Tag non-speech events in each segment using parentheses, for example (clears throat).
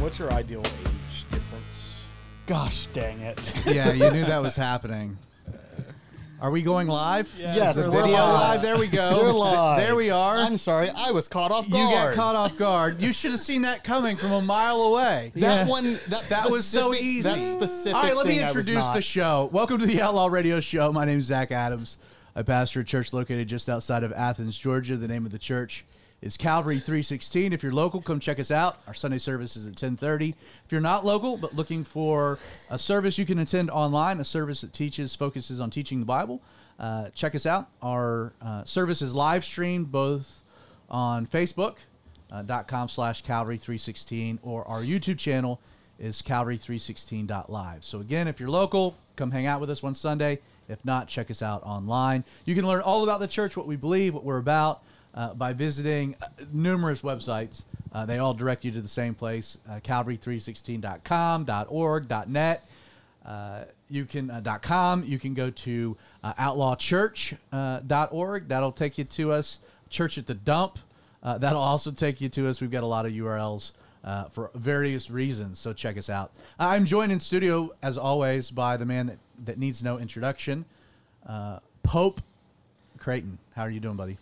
what's your ideal age difference? Gosh dang it. (laughs) Yeah, you knew that was (laughs) happening. Are we going live? Yes, Is the we're video live. live. There we go. We're live. There we are. I'm sorry, I was caught off guard. you got caught off guard. You should have seen that coming from a mile away. That Yeah. one. That, That was so easy. That specific. All right, let me thing I introduce the show. Welcome to the Outlaw Radio Show. My name is Zach Adams. I pastor a church located just outside of Athens, Georgia. The name of the church is Calvary 316. If you're local, come check us out. Our Sunday service is at 10:30. If you're not local but looking for a service you can attend online, a service that teaches focuses on teaching the Bible, uh, check us out. Our uh, service is live streamed both on Facebook uh, dot com slash Calvary 316 or our YouTube channel is Calvary316.live. So again, if you're local, come hang out with us one Sunday. If not, check us out online. You can learn all about the church, what we believe, what we're about, uh, by visiting uh, numerous websites. Uh, they all direct you to the same place: uh, Calvary316.com, .org, .net. Uh, you can uh, .com. You can go to uh, outlawchurch.org. That'll take you to us. Church at the Dump. Uh, that'll also take you to us. We've got a lot of URLs uh, for various reasons, so check us out. I'm joined in studio as always by the man that, that needs no introduction, uh, Pope Creighton. How are you doing, buddy?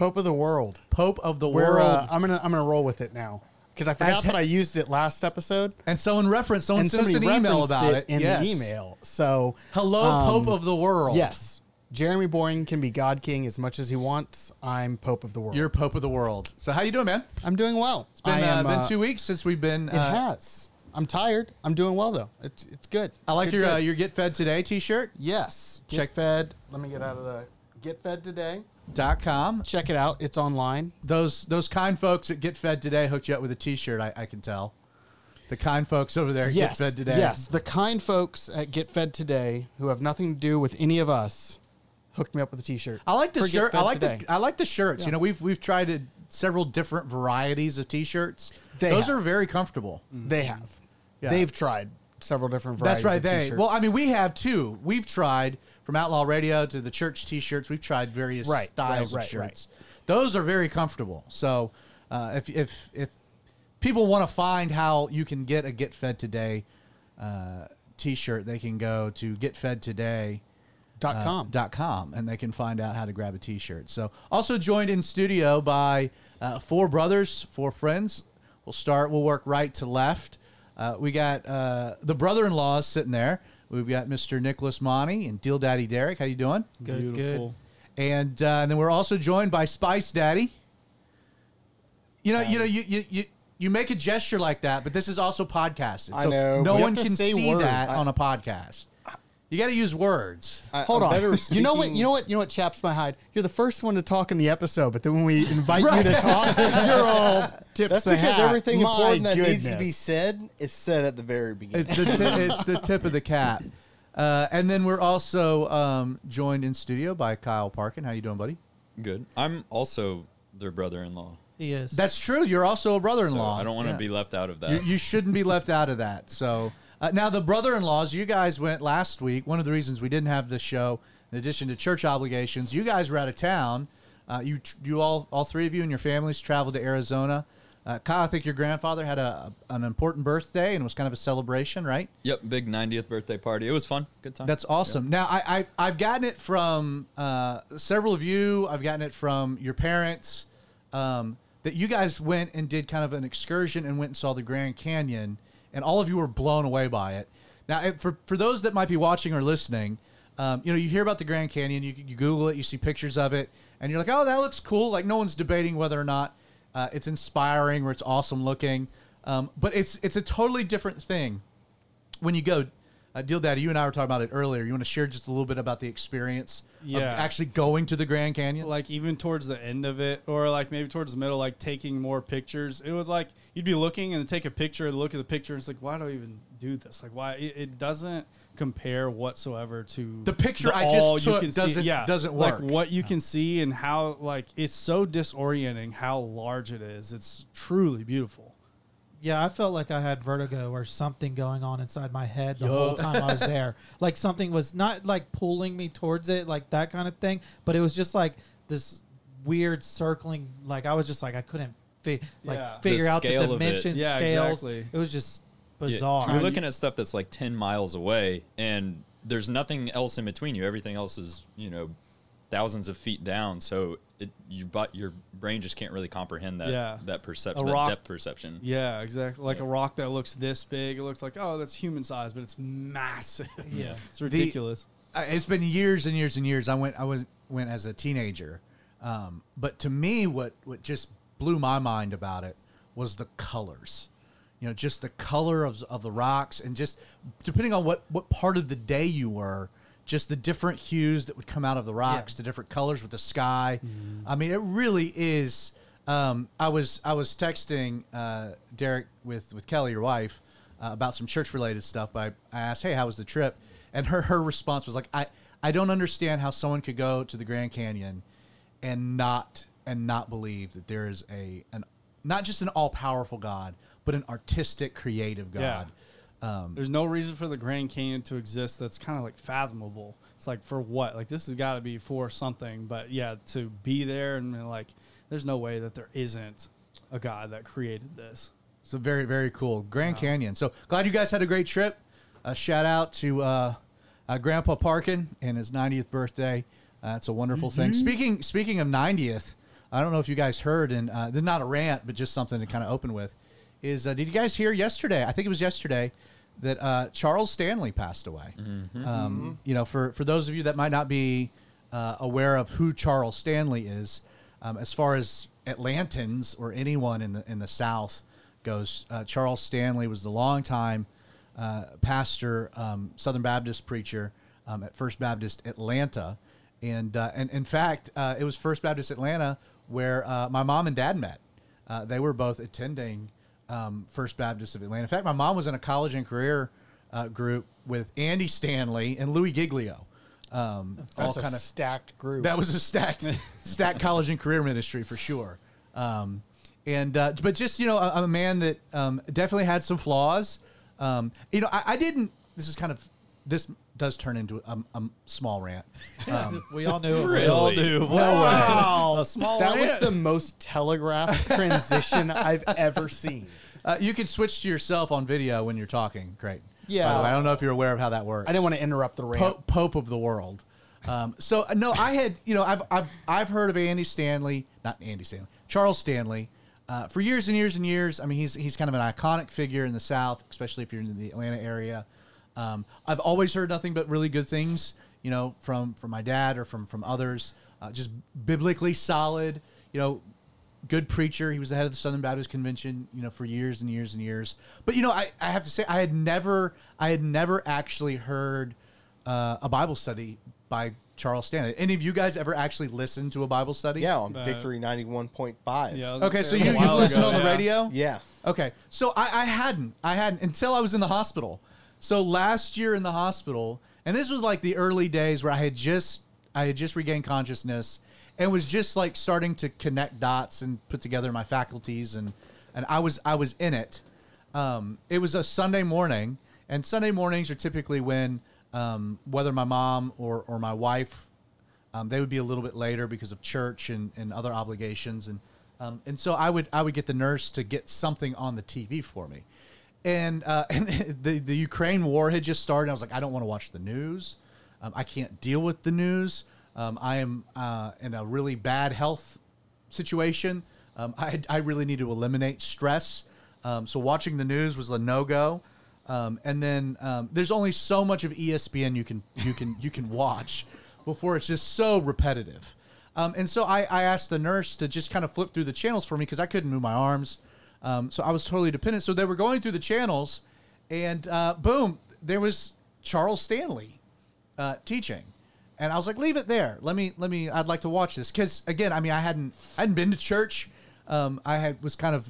Pope of the world. Pope of the We're, world. uh, I'm gonna I'm gonna roll with it now because I forgot that I used it last episode. and someone referenced, someone and sent us an email referenced about it. in yes. the email. So Hello, um, Pope of the world. Yes, Jeremy Boring can be God King as much as he wants. I'm Pope of the world. You're Pope of the world. So how you doing, man? I'm doing well. It's been, I am, uh, been uh, two weeks since we've been. It Uh, has. I'm tired. I'm doing well though. It's it's good. I like Good, your good. uh, your Get Fed Today T-shirt. yes. Get Check- fed. Let me get out of the Get Fed today. Dot com. Check it out. It's online. Those those kind folks at Get Fed Today hooked you up with a T-shirt. I, I can tell. The kind folks over there at Yes. Get Fed Today. Yes. The kind folks at Get Fed today who have nothing to do with any of us hooked me up with a T-shirt. I like the for Get shirt. I Fed like today. the I like the shirts. You know, we've we've tried it, several different varieties of T-shirts. They Those have. are very comfortable. Mm-hmm. They have. Yeah. They've tried several different varieties. That's right. Of They. t-shirts. Well, I mean, we have too. We've tried from Outlaw Radio to the church T-shirts. We've tried various Right, styles right, of right, shirts. Those are very comfortable. So, uh, if if if people want to find how you can get a Get Fed Today uh, T-shirt, they can go to getfedtoday. dot uh, com. dot com and they can find out how to grab a t-shirt so also joined in studio by uh, four brothers four friends we'll start we'll work right to left uh, we got uh, the brother-in-laws sitting there we've got mr nicholas monty and deal daddy derek. How you doing? Good, Beautiful. and, uh, and then we're also joined by spice daddy. You know you know you, you you you make a gesture like that but this is also podcasted. I know. no We one can say see that words. on a podcast you got to use words I, Hold I'm on. better You know what? You know what? You know what chaps my hide. You're the first one to talk in the episode, but then when we (laughs) invite you to talk, you're all (laughs) tips That's the because hat. everything My important that needs to be said is said at the very beginning. It's the, ti- (laughs) it's the tip of the cap. Uh, and then we're also um, joined in studio by Kyle Parkin. How you doing, buddy? Good. I'm also their brother-in-law. He is. That's true. You're also a brother-in-law. I don't want to Yeah. be left out of that. You, you shouldn't be left out of that. So uh, now the brother-in-laws. You guys went last week. One of the reasons we didn't have the show, in addition to church obligations, you guys were out of town. Uh, you you all all three of you and your families traveled to Arizona. Uh, Kyle, I think your grandfather had a an important birthday and it was kind of a celebration, right? yep, big 90th birthday party. It was fun. Good time. That's awesome. Now, I, I I've gotten it from uh, several of you. I've gotten it from your parents um, that you guys went and did kind of an excursion and went and saw the Grand Canyon, and all of you were blown away by it. Now, for for those that might be watching or listening, um, you know, you hear about the Grand Canyon, you, you Google it, you see pictures of it, and you're like, oh, that looks cool. Like no one's debating whether or not uh, it's inspiring or it's awesome looking, um, but it's it's a totally different thing when you go, uh, Deal Daddy, you and I were talking about it earlier. You want to share just a little bit about the experience of Yeah. actually going to the Grand Canyon? like even towards the end of it or like maybe towards the middle like taking more pictures it was like you'd be looking and take a picture and look at the picture and it's like why do i even do this like why it, it doesn't compare whatsoever to The picture I just all took doesn't- doesn't work. like what you can see and how like it's so disorienting how large it is it's truly beautiful yeah, I felt like I had vertigo or something going on inside my head the whole time I was there. (laughs) Like something was not like pulling me towards it, like that kind of thing, but it was just like this weird circling. Like I was just like I couldn't fi- like Yeah. figure The out the scale of it. dimensions, Yeah, scales. exactly. It was just Yeah, bizarre. You're looking at stuff that's like 10 miles away, and there's nothing else in between you. Everything else is, you know, thousands of feet down. So it, you, but your brain just can't really comprehend that Yeah. that perception, A that depth perception. Yeah, exactly. Like a rock that looks this big, it looks like oh, that's human size, but it's massive. (laughs) Yeah. it's ridiculous. Uh, it's been years and years and years. I went I was went as a teenager, um, but to me, what what just blew my mind about it was the colors. You know, just the color of of the rocks, and just depending on what what part of the day you were, just the different hues that would come out of the rocks, the different colors with the sky. I mean, it really is. Um, I was I was texting uh, Derek with with Kelly, your wife, uh, about some church related stuff. But I, I asked, "Hey, how was the trip?" And her her response was like, "I I don't understand how someone could go to the Grand Canyon and not and not believe that there is a an not just an all powerful God, but an artistic, creative Yeah. God." Um, There's no reason for the Grand Canyon to exist that's kind of like fathomable. It's like for what? Like this has got to be for something. But yeah, to be there and like, there's no way that there isn't a God that created this. So very very cool Grand Canyon. So glad you guys had a great trip. A shout out to uh, uh, Grandpa Parkin and his 90th birthday. Uh, it's a wonderful thing. Speaking speaking of 90th, I don't know if you guys heard, and uh, this is not a rant, but just something to kind of open with. Is uh, did you guys hear yesterday? I think it was yesterday that uh, Charles Stanley passed away. Um, you know, for for those of you that might not be uh, aware of who Charles Stanley is, um, as far as Atlantans or anyone in the in the South goes, uh, Charles Stanley was the longtime uh, pastor, um, Southern Baptist preacher um, at First Baptist Atlanta, and uh, and in fact, uh, it was First Baptist Atlanta where uh, my mom and dad met. Uh, they were both attending um, First Baptist of Atlanta. In fact, my mom was in a college and career uh, group with Andy Stanley and Louis Giglio. Um, That's all a kind of stacked group. that was a stacked, (laughs) stacked college and career ministry for sure. Um, and uh, but just you know, a, a man that um, definitely had some flaws. Um, you know, I, I didn't. This is kind of this does turn into a, a small rant. (laughs) Um, we all knew it. Really? We all do. Wow. A small that was the most telegraphed (laughs) transition I've ever seen. uh, you can switch to yourself on video when you're talking. Great. By Yeah. the way, I don't know if you're aware of how that works. I didn't want to interrupt the rant. Pope, Pope of the world. Um, so uh, no, I had you know I've, I've I've heard of Andy Stanley, not Andy Stanley, Charles Stanley, uh, for years and years and years. I mean, he's he's kind of an iconic figure in the South, especially if you're in the Atlanta area. Um, I've always heard nothing but really good things, you know, from from my dad or from from others. Uh, just biblically solid, you know, good preacher. He was the head of the Southern Baptist Convention, you know, for years and years and years. But you know, I, I have to say, I had never, I had never actually heard uh, a Bible study by Charles Stanley. Any of you guys ever actually listened to a Bible study? Yeah, on Uh, Victory 91.5. Yeah, I was gonna Okay, so you you while listened ago, on the yeah. radio? Yeah. Okay, so I, I hadn't, I hadn't until I was in the hospital. So last year in the hospital, and this was like the early days where I had just, I had just regained consciousness and was just like starting to connect dots and put together my faculties, and and I was, I was in it. Um, it was a Sunday morning, and Sunday mornings are typically when, um, whether my mom or or my wife um, they would be a little bit later because of church and, and other obligations, and um, and so I would I would get the nurse to get something on the TV for me, and uh, (laughs) and the the Ukraine war had just started. I was like, I don't want to watch the news. Um, I can't deal with the news. Um, I am uh, in a really bad health situation. Um, I I really need to eliminate stress. Um, so watching the news was a no go. Um, and then um, there's only so much of ESPN you can you can you can watch before it's just so repetitive. And so I, I asked the nurse to just kind of flip through the channels for me because I couldn't move my arms. Um, so I was totally dependent. So they were going through the channels, and uh, boom, there was Charles Stanley uh, teaching, and I was like, "Leave it there. Let me let me. I'd like to watch this because again, I mean, I hadn't I hadn't been to church. Um, I had was kind of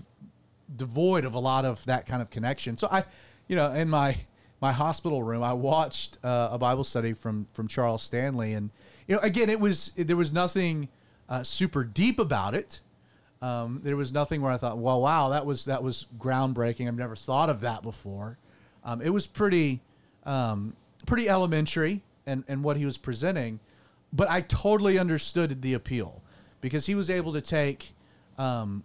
devoid of a lot of that kind of connection. So I, you know, in my my hospital room, I watched uh, a Bible study from from Charles Stanley, and you know, again, it was there was nothing uh, super deep about it. Um, there was nothing where I thought, well, wow, that was that was groundbreaking. I've never thought of that before. Um, it was pretty um, pretty elementary and and what he was presenting, but I totally understood the appeal because he was able to take um,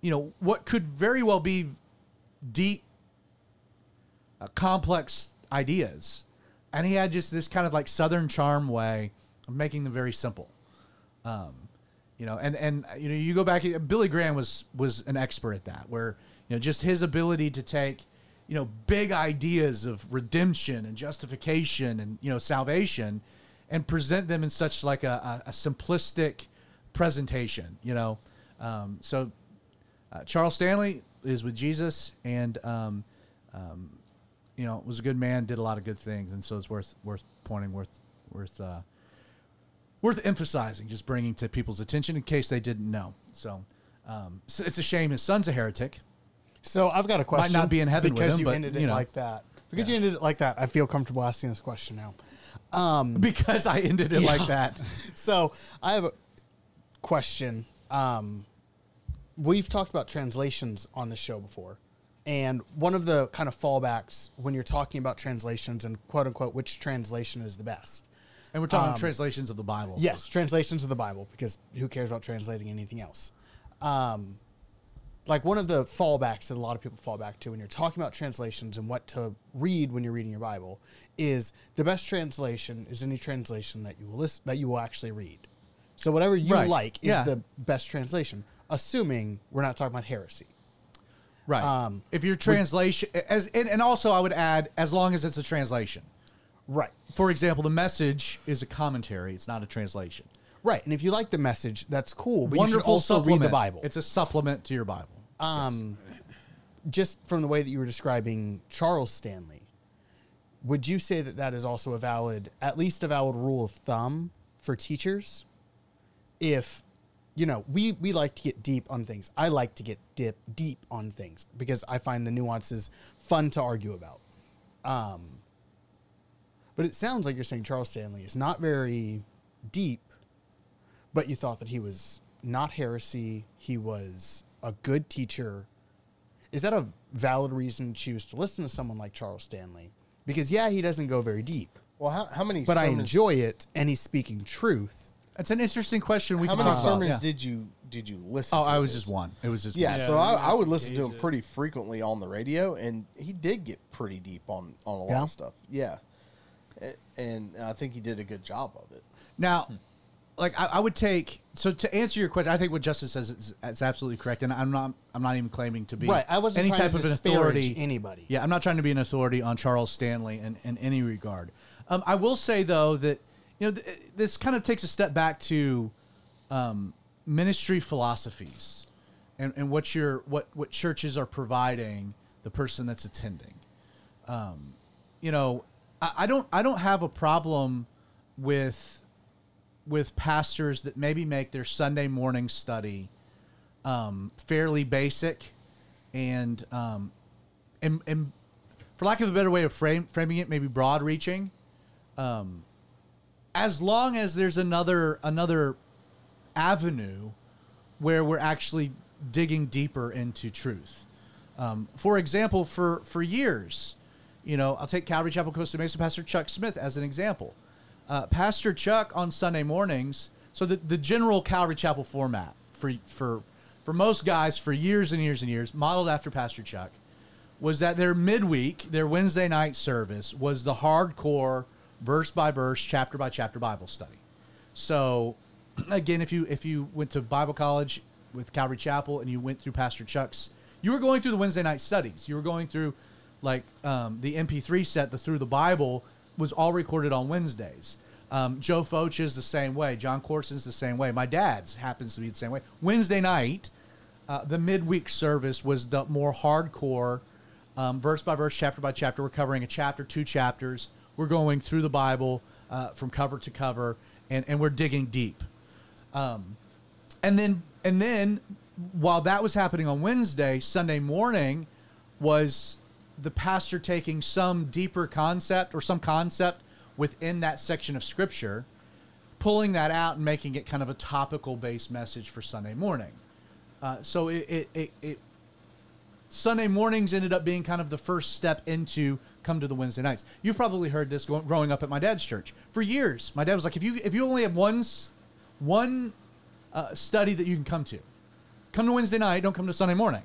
you know, what could very well be deep, uh, complex ideas, and he had just this kind of like Southern charm way of making them very simple. Um, you know, and and you know, you go back. Billy Graham was was an expert at that, where you know, just his ability to take you know big ideas of redemption and justification and you know salvation and present them in such like a, a, a simplistic presentation you know um, so uh, charles stanley is with jesus and um, um, you know was a good man did a lot of good things and so it's worth worth pointing worth worth uh, worth emphasizing just bringing to people's attention in case they didn't know so, um, so it's a shame his son's a heretic So I've got a question. Might not be in heaven with because him, you but, ended it you know. like that. Because you ended it like that, I feel comfortable asking this question now. Um, (laughs) because i ended it like that (laughs) so I have a question. Um, we've talked about translations on the show before, and one of the kind of fallbacks when you're talking about translations and quote unquote which translation is the best. And we're talking Um, translations of the Bible. Yes, translations of the Bible because who cares about translating anything else? Um, like one of the fallbacks that a lot of people fall back to when you're talking about translations and what to read when you're reading your Bible is the best translation is any translation that you will list, that you will actually read. So whatever you Right. like is Yeah. the best translation, assuming we're not talking about heresy. Right. Um, if your translation, as and, and also I would add, as long as it's a translation. Right. For example, the message is a commentary; it's not a translation. Right. And if you like the message, that's cool. But you Wonderful should also supplement. read the Bible. It's a supplement to your Bible. Um, just from the way that you were describing Charles Stanley, would you say that that is also a valid, at least a valid rule of thumb for teachers? If you know, we we like to get deep on things. I like to get dip deep on things because I find the nuances fun to argue about. Um, but it sounds like you're saying Charles Stanley is not very deep, but you thought that he was not heresy. He was a good teacher. Is that a valid reason to choose to listen to someone like Charles Stanley? Because yeah, he doesn't go very deep, Well, how, how many but I enjoy it, and he's speaking truth. That's an interesting question. We How many sermons Yeah. did you did you listen Oh, to? I was this? just one. It was just Yeah, one. Yeah, so I, I would listen to him it. pretty frequently on the radio, and he did get pretty deep on on a lot Yeah? of stuff. Yeah, A- and I think he did a good job of it. Now, like I, I would take so to answer your question, I think what Justice says is, is absolutely correct, and I'm not I'm not even claiming to be Right, I wasn't any type to of an authority. anybody. Yeah, I'm not trying to be an authority on Charles Stanley in, in any regard. Um, I will say though that you know th- this kind of takes a step back to um, ministry philosophies and, and what your what what churches are providing the person that's attending you know, I, don't I don't have a problem with with pastors that maybe make their Sunday morning study um, fairly basic and um, and and for lack of a better way of frame, framing it, maybe broad reaching. Um, as long as there's another another avenue where we're actually digging deeper into truth. Um, for example, for for years, you know, I'll take Calvary Chapel Costa Mesa Pastor Chuck Smith as an example. Uh, Pastor Chuck on Sunday mornings. So the the general Calvary Chapel format for for for most guys for years and years and years, modeled after Pastor Chuck, was that their midweek, their Wednesday night service was the hardcore verse by verse, chapter by chapter Bible study. So (clears throat) again, if you if you went to Bible college with Calvary Chapel and you went through Pastor Chuck's, you were going through the Wednesday night studies. You were going through like um, the MP3 set, the Through the Bible was all recorded on Wednesdays. Um, Joe Focht is the same way. Jon Courson's the same way. My dad's happens to be the same way. Wednesday night, uh, the midweek service was the more hardcore, um, verse by verse, chapter by chapter. We're covering a chapter, two chapters. We're going through the Bible uh, from cover to cover, and, and we're digging deep. Um, and then and then while that was happening on Wednesday, Sunday morning was the pastor taking some deeper concept or some concept within that section of scripture, pulling that out and making it kind of a topical based message for Sunday morning. Uh, so it, it, it, it Sunday mornings ended up being kind of the first step into come to the Wednesday nights. You've probably heard this going, growing up at my dad's church for years. My dad was like, if you if you only have one one uh, study that you can come to, come to Wednesday night, don't come to Sunday morning,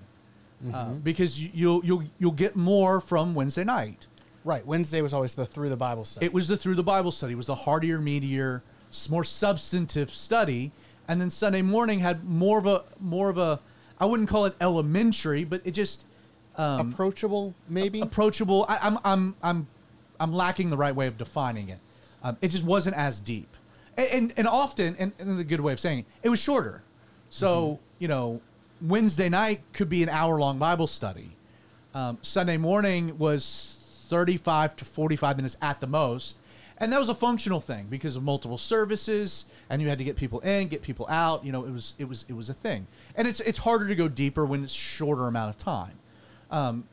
uh, because you, you'll you'll you'll get more from Wednesday night. Right. Wednesday was always the through the Bible study. It was the through the Bible study. It was the heartier, meatier, more substantive study, and then Sunday morning had more of a more of a I wouldn't call it elementary, but it just approachable, maybe. approachable. I, I'm I'm I'm I'm lacking the right way of defining it. Um, it just wasn't as deep, and and, and often, and, and the good way of saying it, it was shorter. So you know, Wednesday night could be an hour long Bible study. Um, Sunday morning was 35 to 45 minutes at the most. And that was a functional thing because of multiple services and you had to get people in, get people out, you know, it was it was it was a thing. And it's it's harder to go deeper when it's shorter amount of time. Um,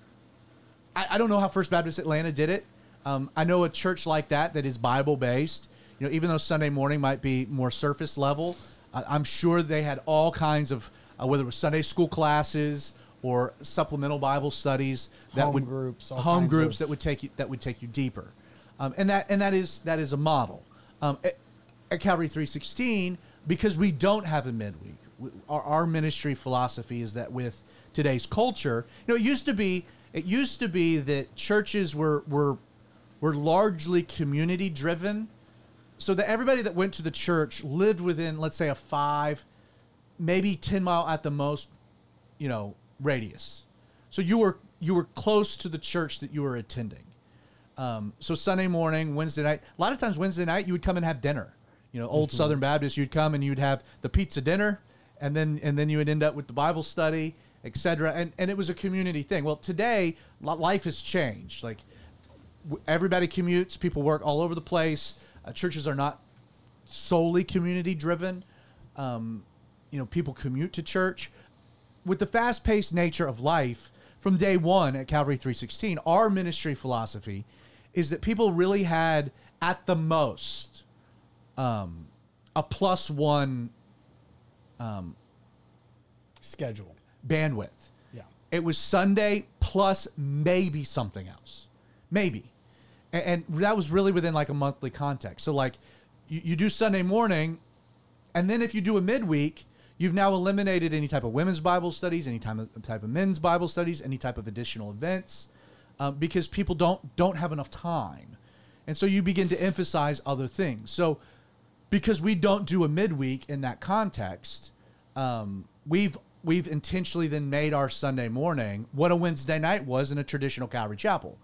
I, I don't know how First Baptist Atlanta did it. Um, I know a church like that that is Bible based. You know, even though Sunday morning might be more surface level, I, I'm sure they had all kinds of uh, whether it was Sunday school classes or supplemental Bible studies that Home would groups, home groups of- that would take you that would take you deeper, um, and that and that is that is a model. Um, at, at Calvary 316, because we don't have a midweek, we- our, our ministry philosophy is that with today's culture, you know, it used to be it used to be that churches were were were largely community driven, so that everybody that went to the church lived within, let's say, a five, maybe ten mile at the most, you know, radius. So you were you were close to the church that you were attending. Um, so Sunday morning, Wednesday night, a lot of times Wednesday night you would come and have dinner. You know, old Southern Baptist, you'd come and you'd have the pizza dinner, and then and then you would end up with the Bible study, etc. And and it was a community thing. Well, today life has changed. Like everybody commutes, people work all over the place. Uh, churches are not solely community driven. Um, you know, people commute to church. With the fast-paced nature of life from day one at Calvary 316 our ministry philosophy is that people really had at the most um, a plus one Schedule. bandwidth. Yeah. it was sunday plus maybe something else. Maybe. And, and that was really within like a monthly context. So like you, you do sunday morning and then if you do a midweek you've now eliminated any type of women's bible studies any type of, type of men's bible studies any type of additional events um, because people don't don't have enough time. And so you begin to emphasize other things. So because we don't do a midweek in that context um, we've we've intentionally then made our sunday morning what a wednesday night was in a traditional calvary chapel.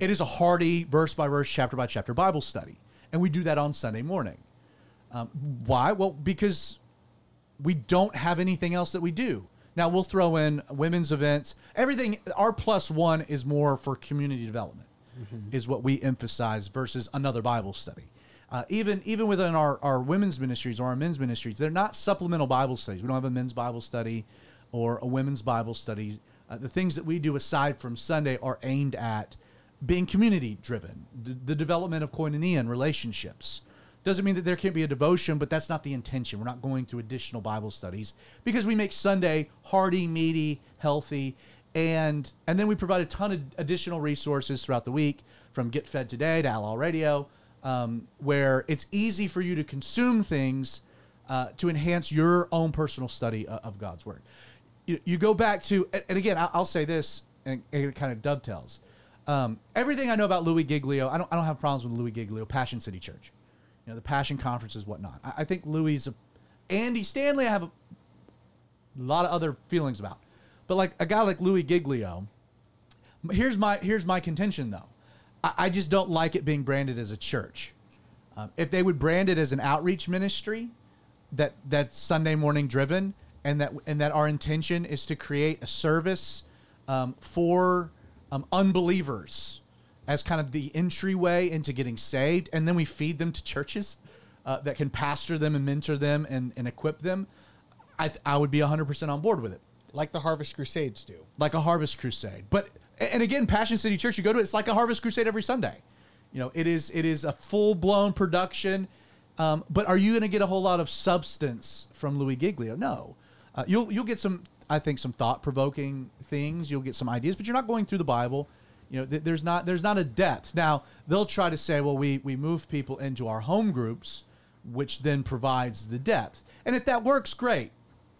It is a hearty verse by verse chapter by chapter bible study. And we do that on sunday morning. Um, why? Well, because we don't have anything else that we do. Now we'll throw in women's events. Everything our plus one is more for community development, is what we emphasize versus another Bible study. Uh, even even within our, our women's ministries or our men's ministries, they're not supplemental Bible studies. We don't have a men's Bible study or a women's Bible study. Uh, the things that we do aside from Sunday are aimed at being community driven, the, the development of koinonia and relationships. Doesn't mean that there can't be a devotion, but that's not the intention. We're not going through additional Bible studies because we make Sunday hearty, meaty, healthy, and and then we provide a ton of additional resources throughout the week, from Get Fed Today to Outlaw Radio, um, where it's easy for you to consume things uh, to enhance your own personal study of God's Word. You, you go back to, and- again, I'll say this, and, and it kind of dovetails. Um, everything I know about Louis Giglio, I don't, I don't have problems with Louis Giglio, Passion City Church you know, the passion conferences, whatnot. I, I think Louis, a, Andy Stanley, I have a lot of other feelings about, but like a guy like Louis Giglio, here's my here's my contention though, I, I just don't like it being branded as a church. Um, if they would brand it as an outreach ministry, that that's Sunday morning driven, and that and that our intention is to create a service um, for um, unbelievers as kind of the entryway into getting saved, and then we feed them to churches uh, that can pastor them and mentor them and, and equip them. I, I would be 100% on board with it Like the Harvest Crusades do. like a harvest crusade. But and again, Passion City Church, you go to it, it's like a harvest crusade every Sunday. You know, it is it is a full blown production. Um, but are you going to get a whole lot of substance from Louis Giglio? No. Uh, you'll you'll get some, I think, some thought provoking things. You'll get some ideas, but you're not going through the Bible. You know, th- there's not there's not a depth. Now they'll try to say, well, we we move people into our home groups, which then provides the depth. And if that works, great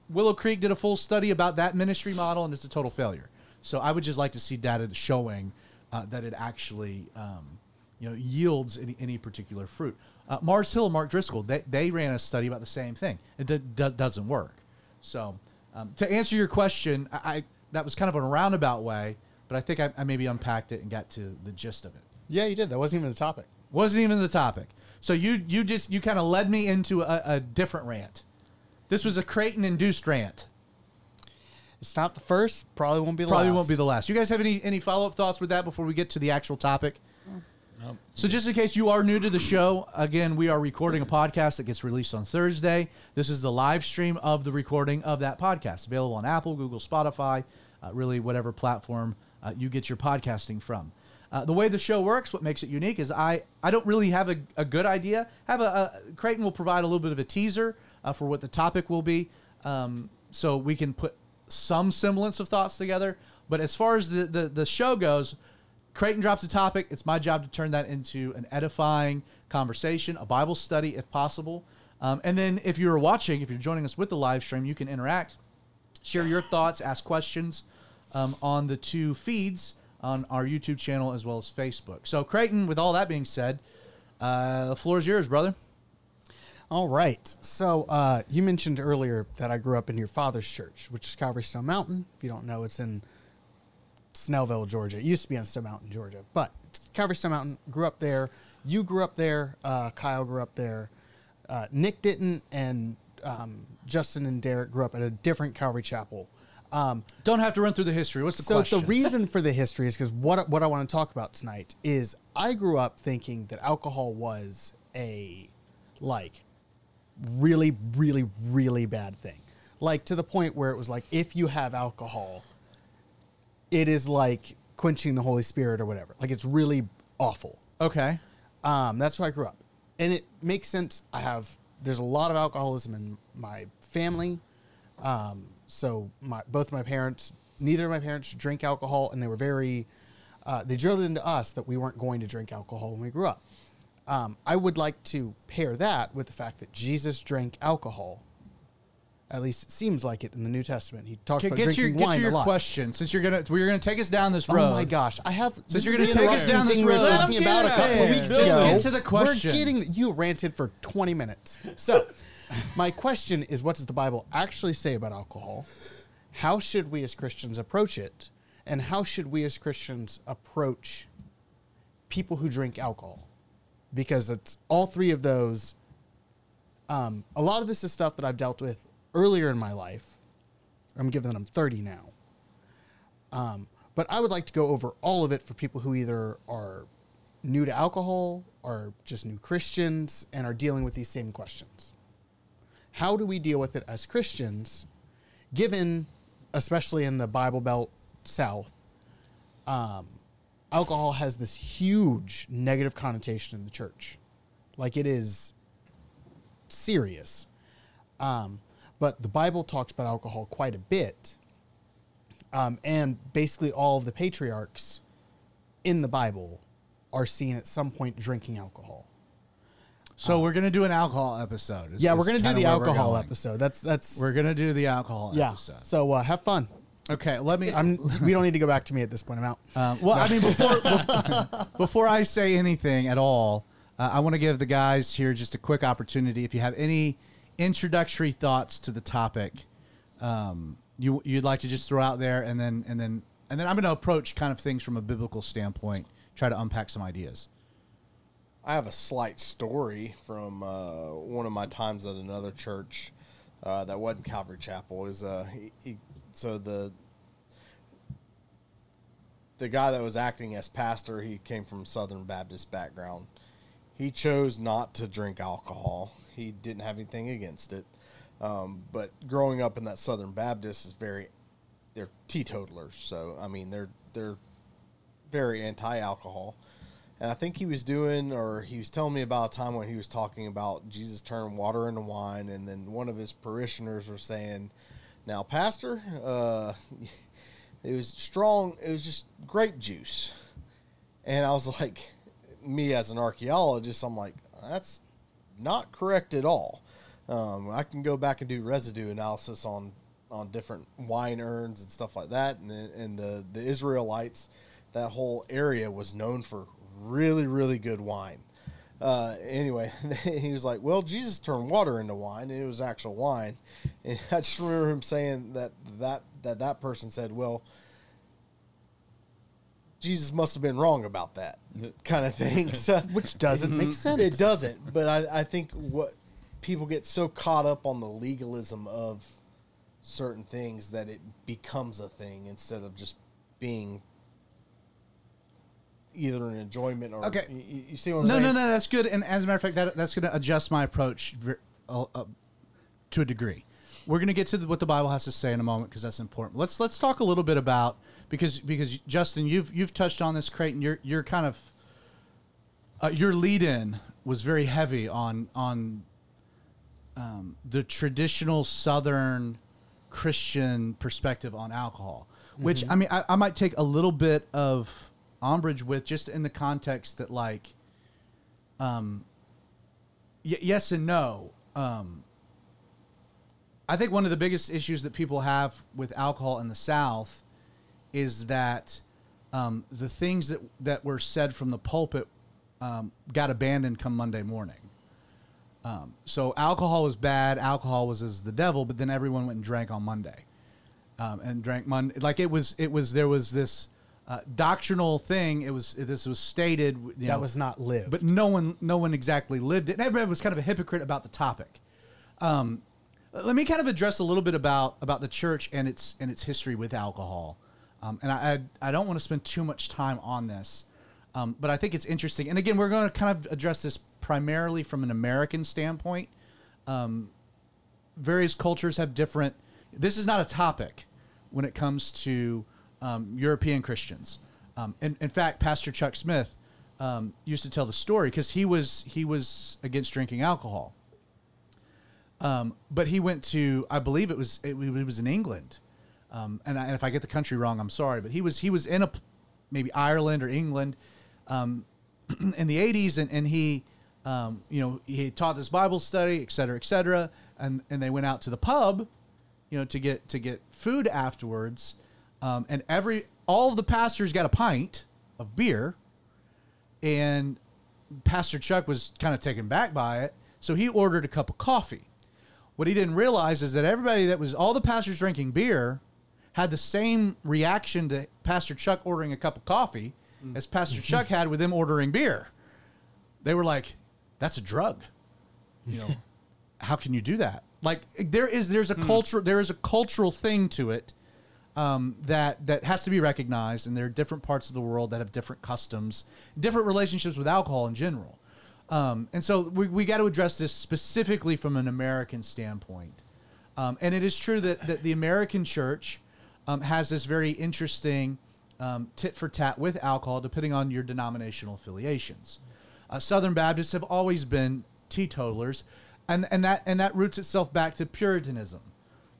Willow Creek did a full study about that ministry model, and it's a total failure. So I would just like to see data showing uh, that it actually, um, you know, yields any, any particular fruit. Uh, Mars Hill, Mark Driscoll, they, they ran a study about the same thing. It do, do, doesn't work. So um, to answer your question, I, I that was kind of a roundabout way, but I think I, I maybe unpacked it and got to the gist of it. Yeah, you did. That wasn't even the topic. Wasn't even the topic. So you you just you kind of led me into a, a different rant. This was a Creighton induced rant. It's not the first. Probably won't be the Probably last. won't be the last. You guys have any any follow up thoughts with that before we get to the actual topic? Nope. So just in case you are new to the show, again, we are recording a podcast that gets released on Thursday. This is the live stream of the recording of that podcast, available on Apple, Google, Spotify, uh, really whatever platform uh, you get your podcasting from. Uh, the way the show works, what makes it unique is I, I don't really have a, a good idea. Have a, a Creighton will provide a little bit of a teaser uh, for what the topic will be, um, so we can put some semblance of thoughts together. But as far as the, the, the show goes, Creighton drops a topic. It's my job to turn that into an edifying conversation, a Bible study if possible. Um, and then if you're watching, if you're joining us with the live stream, you can interact, share your thoughts, ask questions um, on the two feeds on our YouTube channel as well as Facebook. So, Creighton, with all that being said, uh, the floor is yours, brother. All right. So uh, you mentioned earlier that I grew up in your father's church, which is Calvary Stone Mountain. If you don't know, it's in Snellville, Georgia. It used to be on Stone Mountain, Georgia, but Calvary Stone Mountain. Grew up there. You grew up there. Uh, Kyle grew up there. Uh, Nick didn't, and um, Justin and Derek grew up at a different Calvary Chapel. Um, Don't have to run through the history. What's the so question? the reason (laughs) for the history is because what what I want to talk about tonight is I grew up thinking that alcohol was a like really really really bad thing, like to the point where it was like if you have alcohol, it is like quenching the Holy Spirit or whatever. Like it's really awful. okay. Um, that's where I grew up, and it makes sense. I have there's a lot of alcoholism in my family. Um, so my both my parents, neither of my parents drink alcohol, and they were very. Uh, they drilled into us that we weren't going to drink alcohol when we grew up. Um, I would like to pair that with the fact that Jesus drank alcohol. At least it seems like it in the New Testament. He talks Okay, about get your drinking get wine to your a lot. question since you're gonna we're gonna take us down this road. Oh my gosh! I have. Since you're gonna take us down this we were road- talking about a couple of weeks Just ago. get to the question. We're getting. You ranted for 20 minutes. So, my question is, what does the Bible actually say about alcohol? How should we as Christians approach it, and how should we as Christians approach people who drink alcohol? Because it's all three of those. Um, a lot of this is stuff that I've dealt with earlier in my life. I'm given that I'm 30 now. Um, but I would like to go over all of it for people who either are new to alcohol or just new Christians and are dealing with these same questions. How do we deal with it as Christians, given, especially in the Bible Belt South, um, alcohol has this huge negative connotation in the church? Like it is serious. Um, but the Bible talks about alcohol quite a bit. Um, and basically, all of the patriarchs in the Bible are seen at some point drinking alcohol. So we're gonna do an alcohol episode. is- Yeah, we're gonna do kinda the where we're alcohol going. episode. That's that's We're gonna do the alcohol yeah. episode. So uh, have fun. Okay, let me. I'm. (laughs) we don't need to go back to me at this point. I'm out. Um, well, I mean, before (laughs) before, before I say anything at all, uh, I want to give the guys here just a quick opportunity. If you have any introductory thoughts to the topic, um, you you'd like to just throw out there, and then and then and then I'm going to approach kind of things from a biblical standpoint, try to unpack some ideas. I have a slight story from uh, one of my times at another church uh, that wasn't Calvary Chapel. Is uh, he, he, so the the guy that was acting as pastor, he came from Southern Baptist background. He chose not to drink alcohol. He didn't have anything against it, um, but growing up in that Southern Baptist is very they're teetotalers. So I mean they're they're very anti-alcohol. And I think he was doing, or he was telling me about a time when he was talking about Jesus turned water into wine, and then one of his parishioners were saying, "Now, Pastor, uh, (laughs) it was strong. It was just grape juice." And I was (laughs) like, me as an archaeologist, I'm like, that's not correct at all. Um, I can go back and do residue analysis on on different wine urns and stuff like that, and the, and the the Israelites, that whole area was known for really really good wine. Uh, anyway, (laughs) he was like, "Well, Jesus turned water into wine, and it was actual wine." And (laughs) I just remember him saying that that that that person said, "Well." Jesus must have been wrong about that kind of thing. (laughs) So, Which doesn't make sense. it doesn't, but I, I think what people get so caught up on the legalism of certain things that it becomes a thing instead of just being either an enjoyment or Okay. You, you see what I'm No, saying? no, no. No. That's good. And as a matter of fact, that that's going to adjust my approach ver- uh, uh, to a degree. We're going to get to the, what the Bible has to say in a moment because that's important. Let's let's talk a little bit about because because Justin, you've you've touched on this, Creighton. You're you're kind of uh, your lead in was very heavy on on um, the traditional Southern Christian perspective on alcohol, which I mean I, I might take a little bit of umbrage with just in the context that like um y- yes and no um I think one of the biggest issues that people have with alcohol in the South is that um, the things that that were said from the pulpit um, got abandoned come Monday morning. Um, so alcohol was bad. Alcohol was as the devil, but then everyone went and drank on Monday, um, and drank Monday. Like it was, it was there was this uh, doctrinal thing. It was this was stated. You that know, was not lived. but no one no one exactly lived it. And everybody was kind of a hypocrite about the topic. Um, let me kind of address a little bit about about the church and its and its history with alcohol. Um, and I, I I don't want to spend too much time on this, um, but I think it's interesting. And again, we're going to kind of address this primarily from an American standpoint. Um, various cultures have different. This is not a topic when it comes to um, European Christians. Um, in, in fact, Pastor Chuck Smith um, used to tell the story because he was he was against drinking alcohol. Um, but he went to, I believe it was it, was in England, um, and, I, and if I get the country wrong, I'm sorry. But he was he was in a maybe Ireland or England um, (clears throat) in the 80s, and, and he you know he taught this Bible study, et cetera, et cetera, and and they went out to the pub, you know, to get to get food afterwards, um, and every all of the pastors got a pint of beer, and Pastor Chuck was kind of taken back by it, so he ordered a cup of coffee. What he didn't realize is that everybody that was all the pastors drinking beer had the same reaction to Pastor Chuck ordering a cup of coffee as Pastor (laughs) Chuck had with them ordering beer. They were like, "That's a drug." You know, (laughs) how can you do that? Like there is there's a culture there is a cultural thing to it um, that that has to be recognized, and there are different parts of the world that have different customs, different relationships with alcohol in general. Um, and so we, we got to address this specifically from an American standpoint. Um, and it is true that, that the American church um, has this very interesting um, tit for tat with alcohol, depending on your denominational affiliations. Uh, Southern Baptists have always been teetotalers, and, and that and that roots itself back to Puritanism.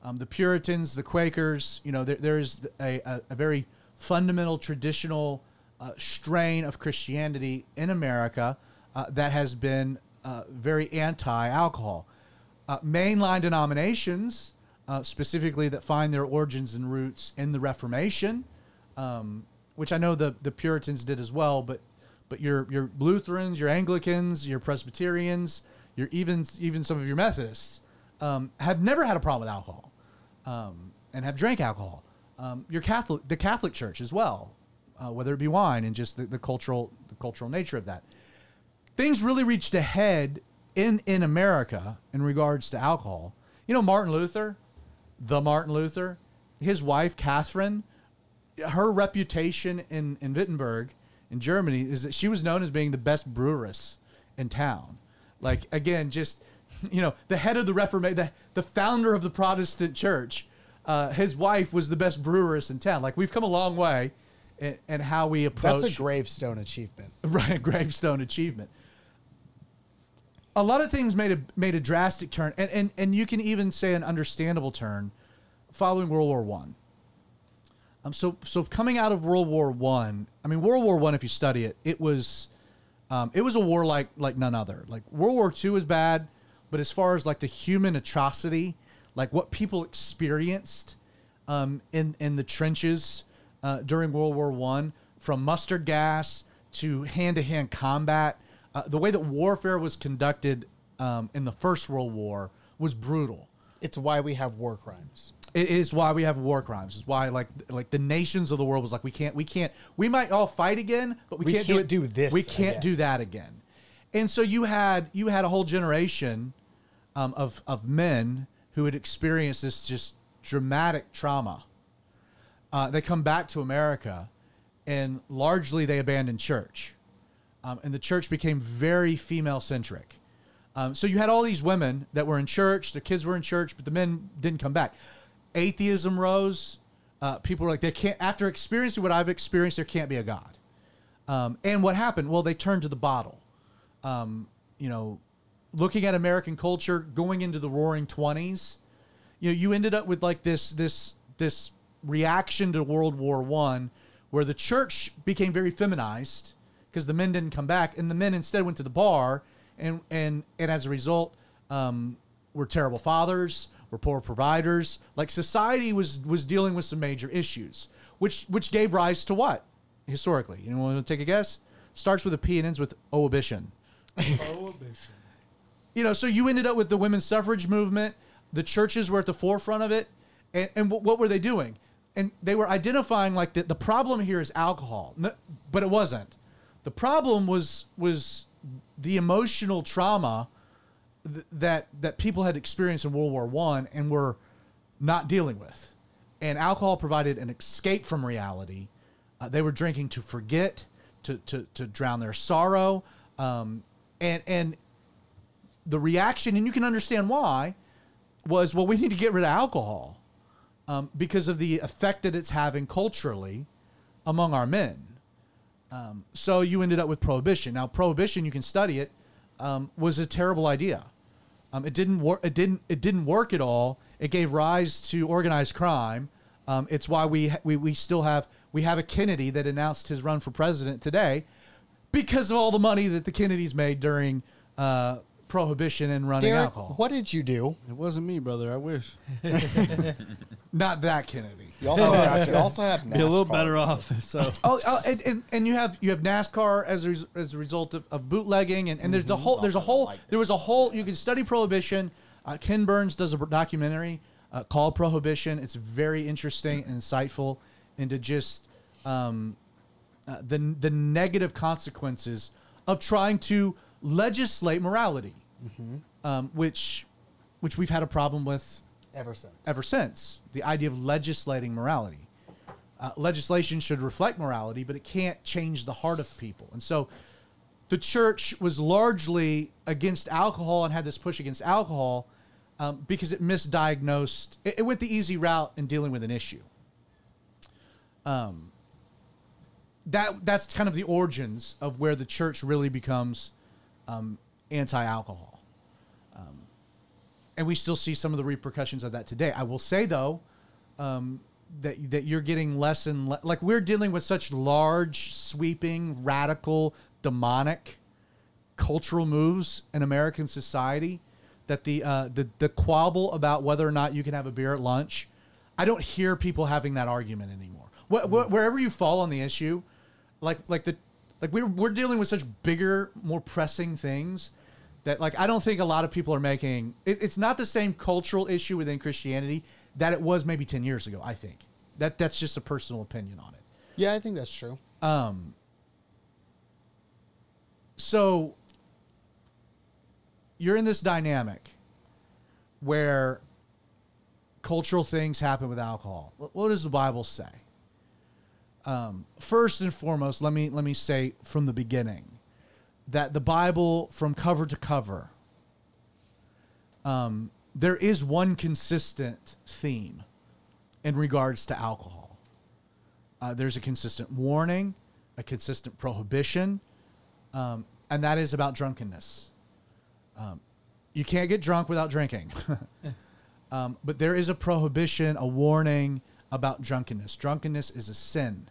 Um, the Puritans, the Quakers, you know, there, there's a, a, a very fundamental traditional uh, strain of Christianity in America uh, that has been uh, very anti-alcohol. Uh, mainline denominations, uh, specifically that find their origins and roots in the Reformation, um, which I know the the Puritans did as well, but but your your Lutherans, your Anglicans, your Presbyterians, your even even some of your Methodists um, have never had a problem with alcohol um, and have drank alcohol. Um, your Catholic, the Catholic Church as well, uh, whether it be wine and just the, the cultural the cultural nature of that. Things really reached a head in in America in regards to alcohol. You know, Martin Luther, the Martin Luther, his wife Catherine, her reputation in in Wittenberg, in Germany, is that she was known as being the best breweress in town. Like again, just (laughs) you know, the head of the Reformation, the, the founder of the Protestant Church, uh, his wife was the best breweress in town. Like we've come a long way, in, in how we approach That's a gravestone achievement. (laughs) right a gravestone achievement. A lot of things made a made a drastic turn, and and, and you can even say an understandable turn, following World War One. Um, so so coming out of World War One, I, mean World War One, if you study it, it was, um, it was a war like like none other. Like World War Two is bad, but as far as like the human atrocity, like what people experienced um, in in the trenches uh, during World War One, from mustard gas to hand to hand combat, uh, the way that warfare was conducted um, in the First World War was brutal. It's why we have war crimes. It is why we have war crimes. It's why like like the nations of the world was like we can't we can't we might all fight again, but we, We can't, can't do it. do this We can't again. do that again. And so you had you had a whole generation um, of of men who had experienced this just dramatic trauma. Uh, they come back to America, and largely they abandoned church, um, and the church became very female centric. Um, so you had all these women that were in church, their kids were in church, but the men didn't come back. Atheism rose. Uh, people were like, they can't. After experiencing what I've experienced, there can't be a God. Um, and what happened? Well, they turned to the bottle. Um, you know, looking at American culture, going into the Roaring Twenties, you know, you ended up with like this this this reaction to World War One, where the church became very feminized because the men didn't come back, and the men instead went to the bar, and and and as a result, um, were terrible fathers, were poor providers. Like society was was dealing with some major issues, which which gave rise to what historically? You want to take a guess? Starts with a P and ends with ohibition you know, so you ended up with the women's suffrage movement. The churches were at the forefront of it, and, and wh- what were they doing? And they were identifying like the, the problem here is alcohol, N- but it wasn't. The problem was was the emotional trauma th- that that people had experienced in World War One and were not dealing with, and alcohol provided an escape from reality. Uh, they were drinking to forget, to to to drown their sorrow, um, and and the reaction, and you can understand why, was well, we need to get rid of alcohol um, because of the effect that it's having culturally among our men. Um, so you ended up with prohibition. Now, prohibition, you can study it, um, was a terrible idea. Um, it didn't work. It didn't. It didn't work at all. It gave rise to organized crime. Um, it's why we, we we still have we have a Kennedy that announced his run for president today because of all the money that the Kennedys made during uh, prohibition and running Derek, alcohol. what did you do? It wasn't me, brother. I wish. (laughs) Not that Kennedy. You also, have, (laughs) you also have Be a little better off. (laughs) So Oh, oh and, and, and you have you have NASCAR as a, res- as a result of, of bootlegging, and, and there's a whole there's a whole there was a whole you can study prohibition. Uh, Ken Burns does a documentary uh, called Prohibition. It's very interesting and insightful into just um, uh, the the negative consequences of trying to legislate morality, um, which which we've had a problem with Ever since. ever since. The idea of legislating morality. Uh, legislation should reflect morality, but it can't change the heart of people. And so the church was largely against alcohol and had this push against alcohol um, because it misdiagnosed, it, it went the easy route in dealing with an issue. Um, that that's kind of the origins of where the church really becomes um, anti-alcohol and we still see some of the repercussions of that today. I will say though um, that that you're getting less and le- like we're dealing with such large, sweeping, radical, demonic cultural moves in American society that the uh, the the quabble about whether or not you can have a beer at lunch, I don't hear people having that argument anymore. Wh- wh- wherever you fall on the issue, like like the like we're we're dealing with such bigger, more pressing things that like I don't think a lot of people are making. It, it's not the same cultural issue within Christianity that it was maybe ten years ago. I think that that's just a personal opinion on it. Yeah, I think that's true. Um. So you're in this dynamic where cultural things happen with alcohol. What does the Bible say? Um, first and foremost, let me let me say from the beginning that the Bible, from cover to cover, um, there is one consistent theme in regards to alcohol. Uh, there's a consistent warning, a consistent prohibition, um, and that is about drunkenness. Um, you can't get drunk without drinking, (laughs) um, but there is a prohibition, a warning about drunkenness. Drunkenness is a sin.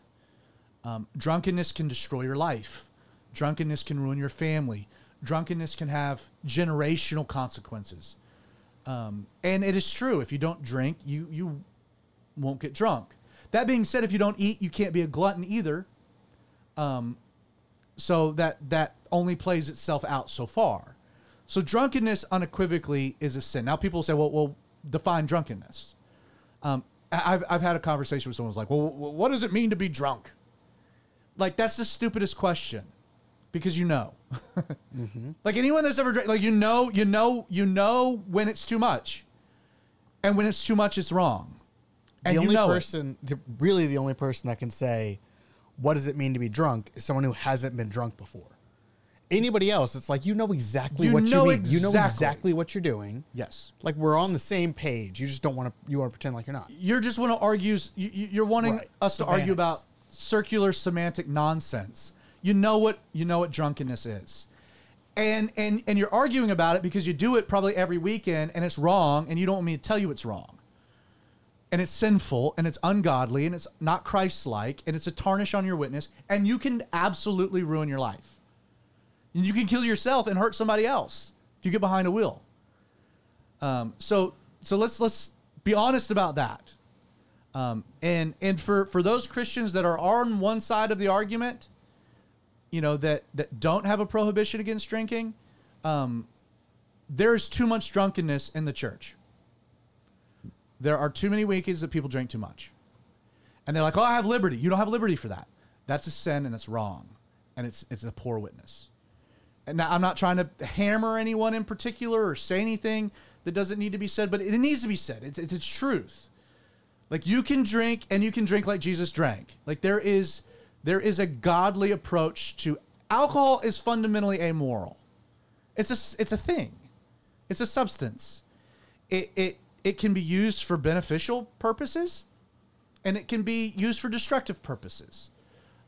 Um, drunkenness can destroy your life. Drunkenness can ruin your family. drunkenness can have generational consequences. Um, and it is true. If you don't drink, you you won't get drunk. That being said, if you don't eat, you can't be a glutton either. Um, so that that only plays itself out so far. So drunkenness unequivocally is a sin. Now people say, well, well, define drunkenness. Um, I've I've had a conversation with someone who's like, well, what does it mean to be drunk? Like that's the stupidest question, because you know, (laughs) mm-hmm. like anyone that's ever drank, like you know, you know, you know when it's too much, and when it's too much, it's wrong. And the you only know person, the, really the only person that can say, what does it mean to be drunk is someone who hasn't been drunk before. Anybody else, it's like you know exactly You what know you mean. You know exactly. exactly what you're doing. Yes. Like we're on the same page. You just don't want to. You want to pretend like you're not. you're just want to argue you, you- you're wanting Right. us to argue about circular semantic nonsense. You know what you know what drunkenness is. And and and you're arguing about it because you do it probably every weekend and it's wrong and you don't want me to tell you it's wrong. And it's sinful and it's ungodly and it's not christ-like and it's a tarnish on your witness and you can absolutely ruin your life. And you can kill yourself and hurt somebody else if you get behind a wheel. Um, so so let's let's be honest about that um, and and for for those Christians that are on one side of the argument, you know that that don't have a prohibition against drinking, um, there's too much drunkenness in the church. There are too many weekends that people drink too much, and they're like, "Oh, I have liberty." You don't have liberty for that. That's a sin and that's wrong, and it's it's a poor witness. And now I'm not trying to hammer anyone in particular or say anything that doesn't need to be said, but it needs to be said. It's it's, it's truth. Like you can drink and you can drink like Jesus drank. Like there is there is a godly approach to alcohol is fundamentally amoral. It's a it's a thing. It's a substance. It it it can be used for beneficial purposes and it can be used for destructive purposes.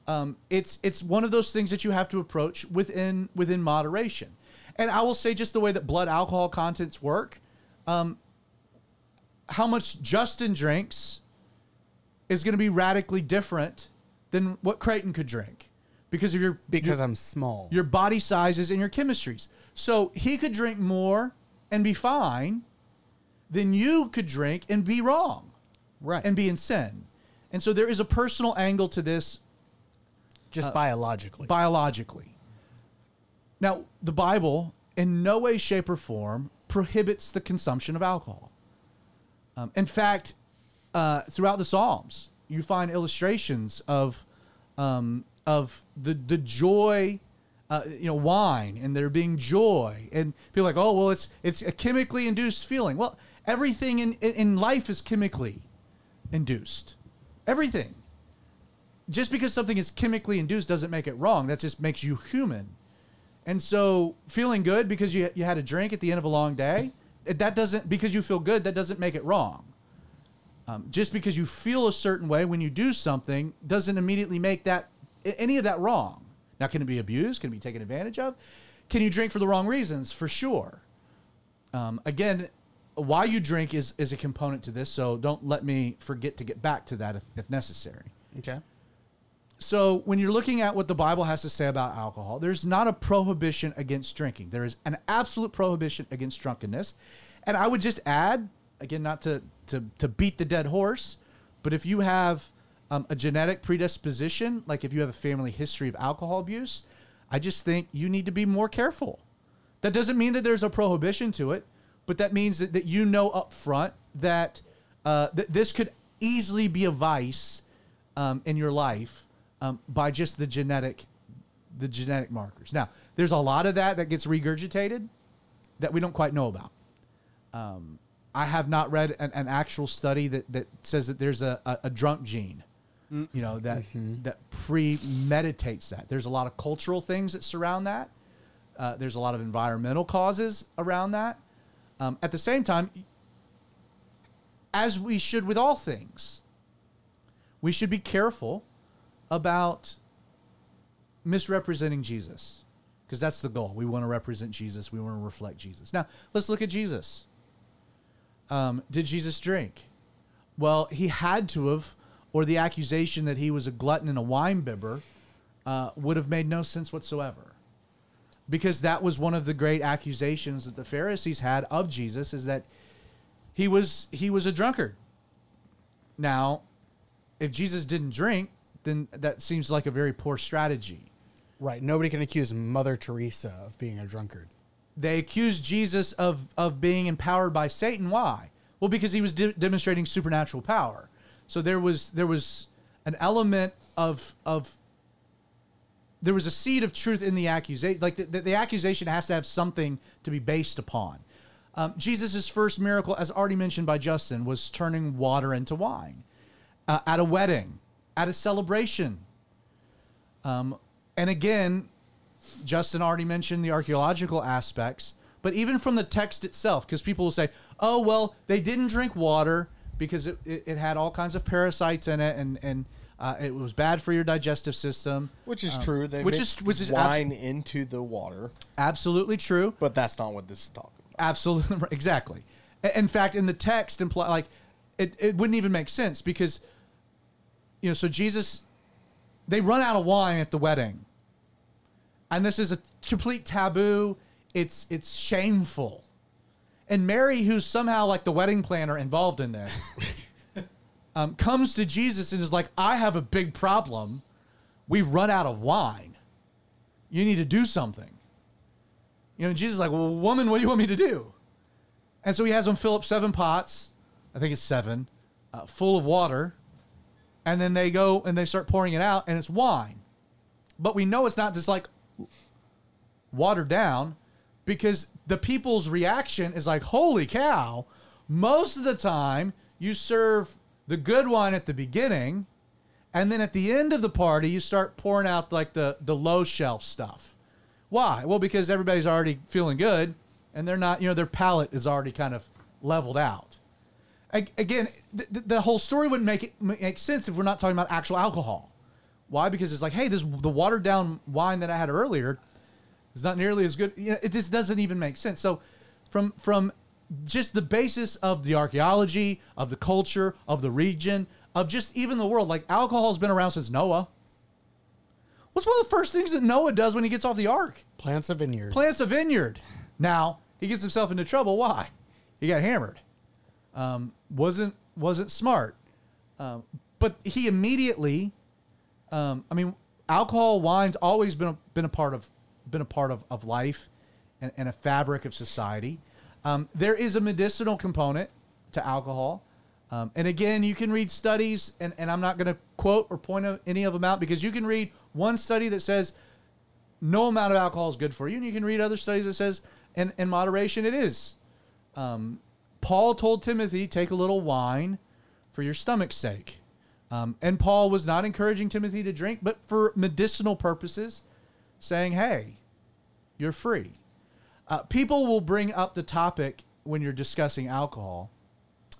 Um, it's it's one of those things that you have to approach within within moderation. And I will say just the way that blood alcohol contents work, um, how much Justin drinks is going to be radically different than what Creighton could drink because of your Because your, I'm small. your body sizes and your chemistries. So he could drink more and be fine than you could drink and be wrong right. and be in sin. And so there is a personal angle to this just uh, biologically. biologically. Now, the Bible in no way, shape, or form prohibits the consumption of alcohol. Um, in fact, uh, throughout the Psalms, you find illustrations of um, of the the joy, uh, you know, wine, and there being joy, and people like, oh, well, it's it's a chemically induced feeling. Well, everything in in, life is chemically induced. Everything just because something is chemically induced doesn't make it wrong. That just makes you human. And so feeling good because you, you had a drink at the end of a long day, that doesn't, because you feel good, that doesn't make it wrong. Um, just because you feel a certain way when you do something doesn't immediately make that, any of that wrong. Now, can it be abused? Can it be taken advantage of? Can you drink for the wrong reasons? For sure. Um, again, why you drink is, is a component to this, so don't let me forget to get back to that if, if necessary. okay. So when you're looking at what the Bible has to say about alcohol, there's not a prohibition against drinking. There is an absolute prohibition against drunkenness. And I would just add, again, not to to, to beat the dead horse, but if you have um, a genetic predisposition, like if you have a family history of alcohol abuse, I just think you need to be more careful. That doesn't mean that there's a prohibition to it, but that means that, that you know up front that, uh, that this could easily be a vice um, in your life um, by just the genetic the genetic markers. Now, there's a lot of that that gets regurgitated that we don't quite know about. Um, I have not read an, an actual study that, that says that there's a, a, a drunk gene, you know, that that premeditates that. There's a lot of cultural things that surround that. Uh, there's a lot of environmental causes around that. Um, at the same time, as we should with all things, we should be careful about misrepresenting Jesus because that's the goal. We want to represent Jesus, we want to reflect Jesus. Now, let's look at Jesus. Um, did Jesus drink? Well, he had to have, or the accusation that he was a glutton and a wine bibber uh, would have made no sense whatsoever. because that was one of the great accusations that the Pharisees had of Jesus is that he was he was a drunkard. Now, if Jesus didn't drink, then that seems like a very poor strategy. Right. Nobody can accuse Mother Teresa of being a drunkard. They accuse Jesus of of being empowered by Satan. Why? Well, because he was de- demonstrating supernatural power. So there was there was an element of of there was a seed of truth in the accusation. Like the, the, the accusation has to have something to be based upon. Um, Jesus' first miracle, as already mentioned by Justin, was turning water into wine uh, at a wedding, at a celebration. Um, and again, Justin already mentioned the archaeological aspects, but even from the text itself, because people will say, oh, well, they didn't drink water because it, it, it had all kinds of parasites in it and, and uh, it was bad for your digestive system. Which is true. They Um, which is- which is wine into the water, Absolutely true. but that's not what this is talking about. Absolutely, (laughs) exactly. In fact, in the text, imply like it, it wouldn't even make sense because you know, so Jesus, they run out of wine at the wedding, and this is a complete taboo. It's it's shameful, and Mary, who's somehow like the wedding planner involved in this, (laughs) um, comes to Jesus and is like, "I have a big problem. We've run out of wine. You need to do something." You know, Jesus is like, well, woman, what do you want me to do? And so he has them fill up seven pots, I think it's seven, uh, full of water. And then they go and they start pouring it out, and it's wine. But we know it's not just like watered down because the people's reaction is like, holy cow. Most of the time, you serve the good wine at the beginning, and then at the end of the party, you start pouring out like the, the low shelf stuff. Why? Well, because everybody's already feeling good and they're not, you know, their palate is already kind of leveled out. Again, the, the whole story wouldn't make it make sense if we're not talking about actual alcohol. Why? Because it's like, hey, this the watered down wine that I had earlier is not nearly as good. You know, it just doesn't even make sense. So, from from just the basis of the archaeology, of the culture, of the region, of just even the world, like alcohol has been around since Noah. What's one of the first things that Noah does when he gets off the ark? Plants a vineyard. Plants a vineyard. Now he gets himself into trouble. Why? He got hammered. Um, wasn't wasn't smart. Um, but he immediately. Um, I mean, alcohol, wine's always been a, been a part of been a part of, of life and, and a fabric of society. Um, there is a medicinal component to alcohol. Um, and again, you can read studies, and, and I'm not going to quote or point any of them out because you can read one study that says no amount of alcohol is good for you, and you can read other studies that says in, in moderation it is. Um, Paul told Timothy, take a little wine for your stomach's sake. Um, and Paul was not encouraging Timothy to drink, but for medicinal purposes, saying, hey, you're free. Uh, people will bring up the topic when you're discussing alcohol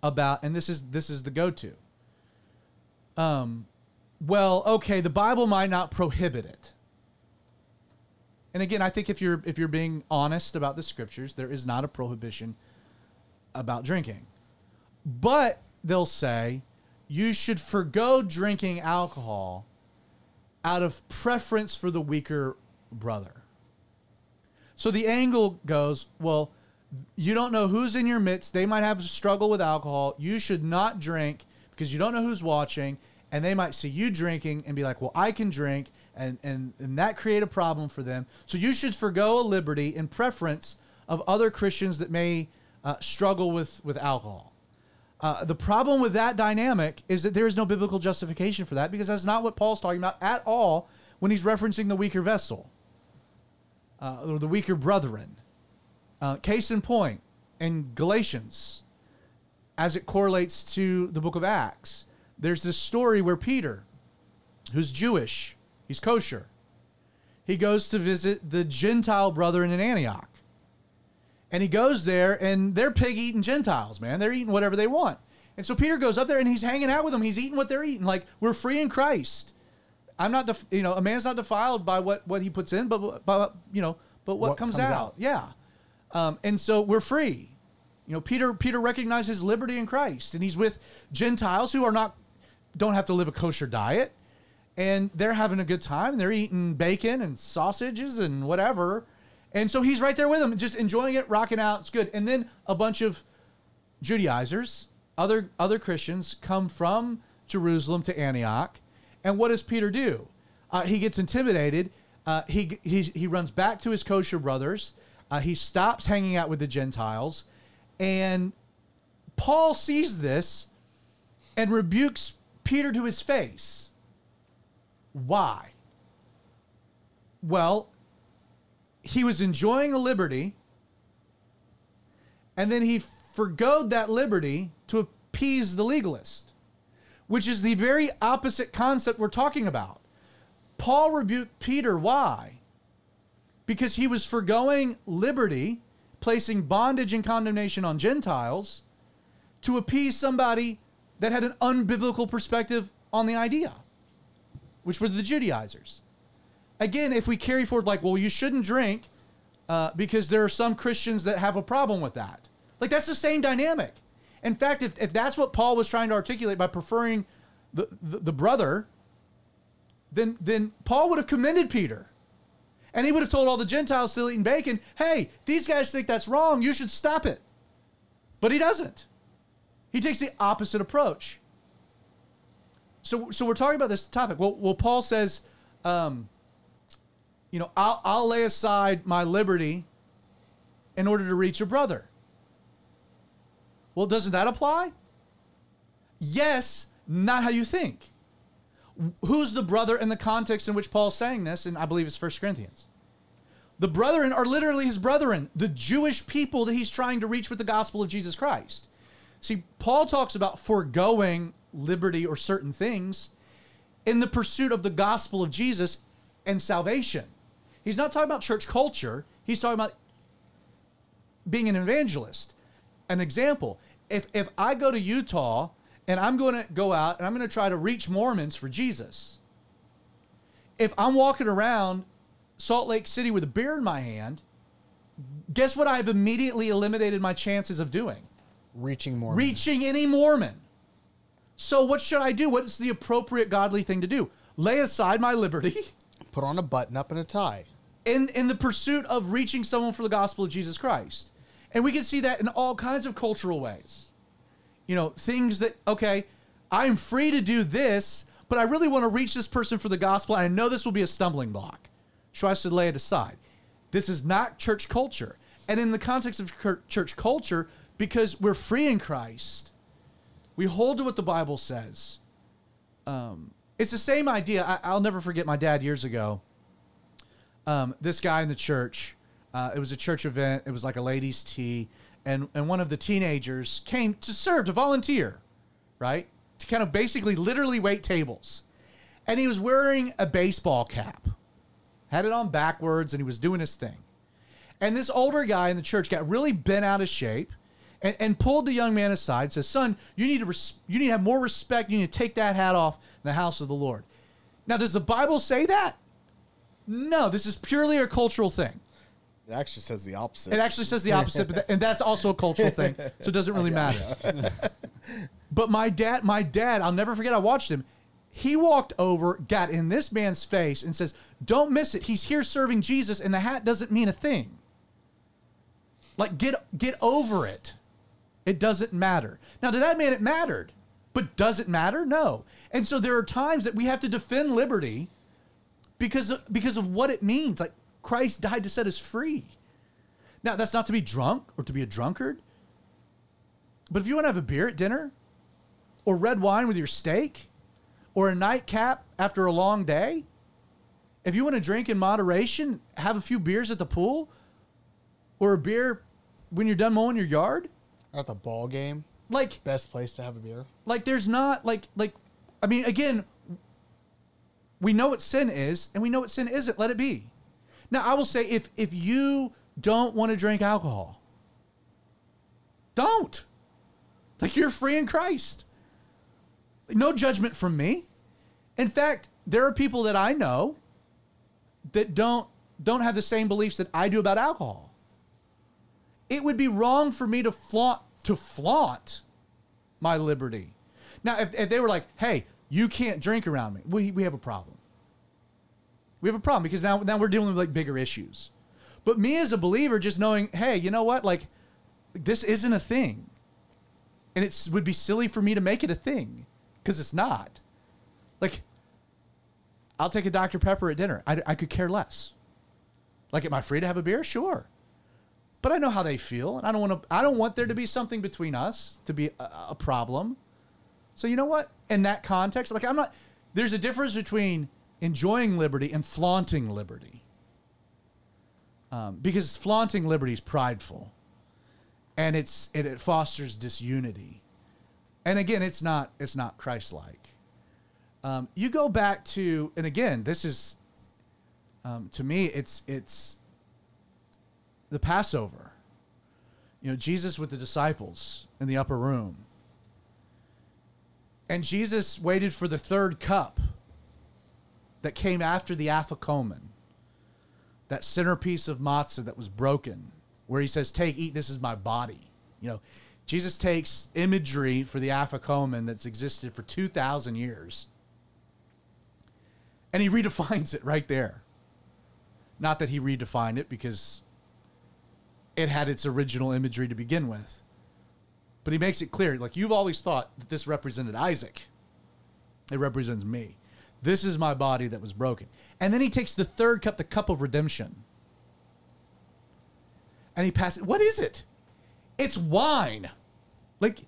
about, and this is this is the go-to. Um, well, okay, the Bible might not prohibit it. And again, I think if you're if you're being honest about the scriptures, there is not a prohibition about drinking. But they'll say you should forego drinking alcohol out of preference for the weaker brother. So the angle goes, well, you don't know who's in your midst. They might have a struggle with alcohol. You should not drink because you don't know who's watching. And they might see you drinking and be like, well, I can drink. And, and, and that create a problem for them. So you should forego a liberty in preference of other Christians that may uh, struggle with, with alcohol. Uh, the problem with that dynamic is that there is no biblical justification for that because that's not what Paul's talking about at all when he's referencing the weaker vessel uh, or the weaker brethren. Uh, case in point, in Galatians, as it correlates to the book of Acts, there's this story where Peter, who's Jewish, he's kosher, he goes to visit the Gentile brethren in Antioch. And he goes there, and they're pig eating Gentiles, man. They're eating whatever they want. And so Peter goes up there and he's hanging out with them. He's eating what they're eating. Like, we're free in Christ. I'm not, def- you know, a man's not defiled by what, what he puts in, but, but you know, but what, What comes, comes out. out. Yeah. Um, and so we're free. You know, Peter Peter recognizes liberty in Christ, and he's with Gentiles who are not don't have to live a kosher diet, and they're having a good time. They're eating bacon and sausages and whatever, And so he's right there with him, just enjoying it, rocking out. It's good. And then a bunch of Judaizers, other other Christians, come from Jerusalem to Antioch. And what does Peter do? Uh, he gets intimidated. Uh, he, he he runs back to his kosher brothers. Uh, he stops hanging out with the Gentiles, and Paul sees this and rebukes Peter to his face. Why? Well, he was enjoying a liberty, and then he forgoed that liberty to appease the legalist, which is the very opposite concept we're talking about. Paul rebuked Peter. Why? Because he was foregoing liberty, placing bondage and condemnation on Gentiles to appease somebody that had an unbiblical perspective on the idea, which were the Judaizers. Again, if we carry forward, like, well, you shouldn't drink uh, because there are some Christians that have a problem with that. Like, that's the same dynamic. In fact, if, if that's what Paul was trying to articulate by preferring the, the, the brother, then, then Paul would have commended Peter. And he would have told all the Gentiles still eating bacon, hey, these guys think that's wrong. You should stop it. But he doesn't. He takes the opposite approach. So, so we're talking about this topic. Well, well Paul says, um, you know, I'll, I'll lay aside my liberty in order to reach a brother. Well, doesn't that apply? Yes, not how you think. Who's the brother in the context in which Paul's saying this? And I believe it's 1 Corinthians. The brethren are literally his brethren, the Jewish people that he's trying to reach with the gospel of Jesus Christ. See, Paul talks about foregoing liberty or certain things in the pursuit of the gospel of Jesus and salvation. He's not talking about church culture, he's talking about being an evangelist. An example if, if I go to Utah and I'm going to go out and I'm going to try to reach Mormons for Jesus, if I'm walking around Salt Lake City with a beer in my hand, guess what I've immediately eliminated my chances of doing? Reaching more. reaching any Mormon. So what should I do? What's the appropriate godly thing to do? Lay aside my liberty Put on a button up and a tie. In in the pursuit of reaching someone for the gospel of Jesus Christ. And we can see that in all kinds of cultural ways. You know, things that okay, I'm free to do this, but I really want to reach this person for the gospel and I know this will be a stumbling block. So I should lay it aside. This is not church culture. And in the context of church culture, because we're free in Christ, we hold to what the Bible says. Um, it's the same idea. I, I'll never forget my dad years ago. Um, this guy in the church, uh, it was a church event. It was like a ladies' tea, and and one of the teenagers came to serve to volunteer, right? To kind of basically literally wait tables, and he was wearing a baseball cap, had it on backwards, and he was doing his thing. And this older guy in the church got really bent out of shape and, and pulled the young man aside and says, Son, you need, to res- you need to have more respect. You need to take that hat off in the house of the Lord. Now, does the Bible say that? No, this is purely a cultural thing. It actually says the opposite. It actually says the opposite, but and that's also a cultural thing, so it doesn't really (laughs) matter. (laughs) but my dad, my dad, I'll never forget. I watched him. He walked over, got in this man's face, and says, "Don't miss it. He's here serving Jesus, and the hat doesn't mean a thing. Like get get over it. It doesn't matter." Now, to that man, it mattered, but does it matter? No. And so there are times that we have to defend liberty because of, because of what it means. Like Christ died to set us free. Now, that's not to be drunk or to be a drunkard. But if you want to have a beer at dinner or red wine with your steak or a nightcap after a long day, if you want to drink in moderation, have a few beers at the pool or a beer when you're done mowing your yard, At the ball game, like best place to have a beer. like there's not like like I mean again we know what sin is and we know what sin isn't. Let it be. Now I will say if if you don't want to drink alcohol don't. Like you're free in Christ. No judgment from me. In fact there are people that I know that don't don't have the same beliefs that I do about alcohol. It would be wrong for me to flaunt to flaunt my liberty. Now, if, if they were like, "Hey, you can't drink around me," we we have a problem. We have a problem because now now we're dealing with like bigger issues. But me as a believer, just knowing, hey, you know what? Like, this isn't a thing. And it would be silly for me to make it a thing because it's not. Like, I'll take a Dr. Pepper at dinner. I, I could care less. Like, am I free to have a beer? Sure. But I know how they feel, and I don't want to. I don't want there to be something between us to be a, a problem. So you know what? In that context, like I'm not. There's a difference between enjoying liberty and flaunting liberty. Um, because flaunting liberty is prideful, and it's it, it fosters disunity, and again, it's not it's not Christ-like. Um, you go back to, and again, this is um, to me, it's it's the Passover. You know, Jesus with the disciples in the upper room. And Jesus waited for the third cup that came after the afikomen, that centerpiece of matzah that was broken, where he says, Take, eat, this is my body. You know, Jesus takes imagery for the afikomen that's existed for 2,000 years and he (laughs) redefines it right there. Not that he redefined it because it had its original imagery to begin with. But he makes it clear like you've always thought that this represented Isaac. It represents me. This is my body that was broken. And then he takes the third cup, the cup of redemption. And he passes What is it? It's wine. Like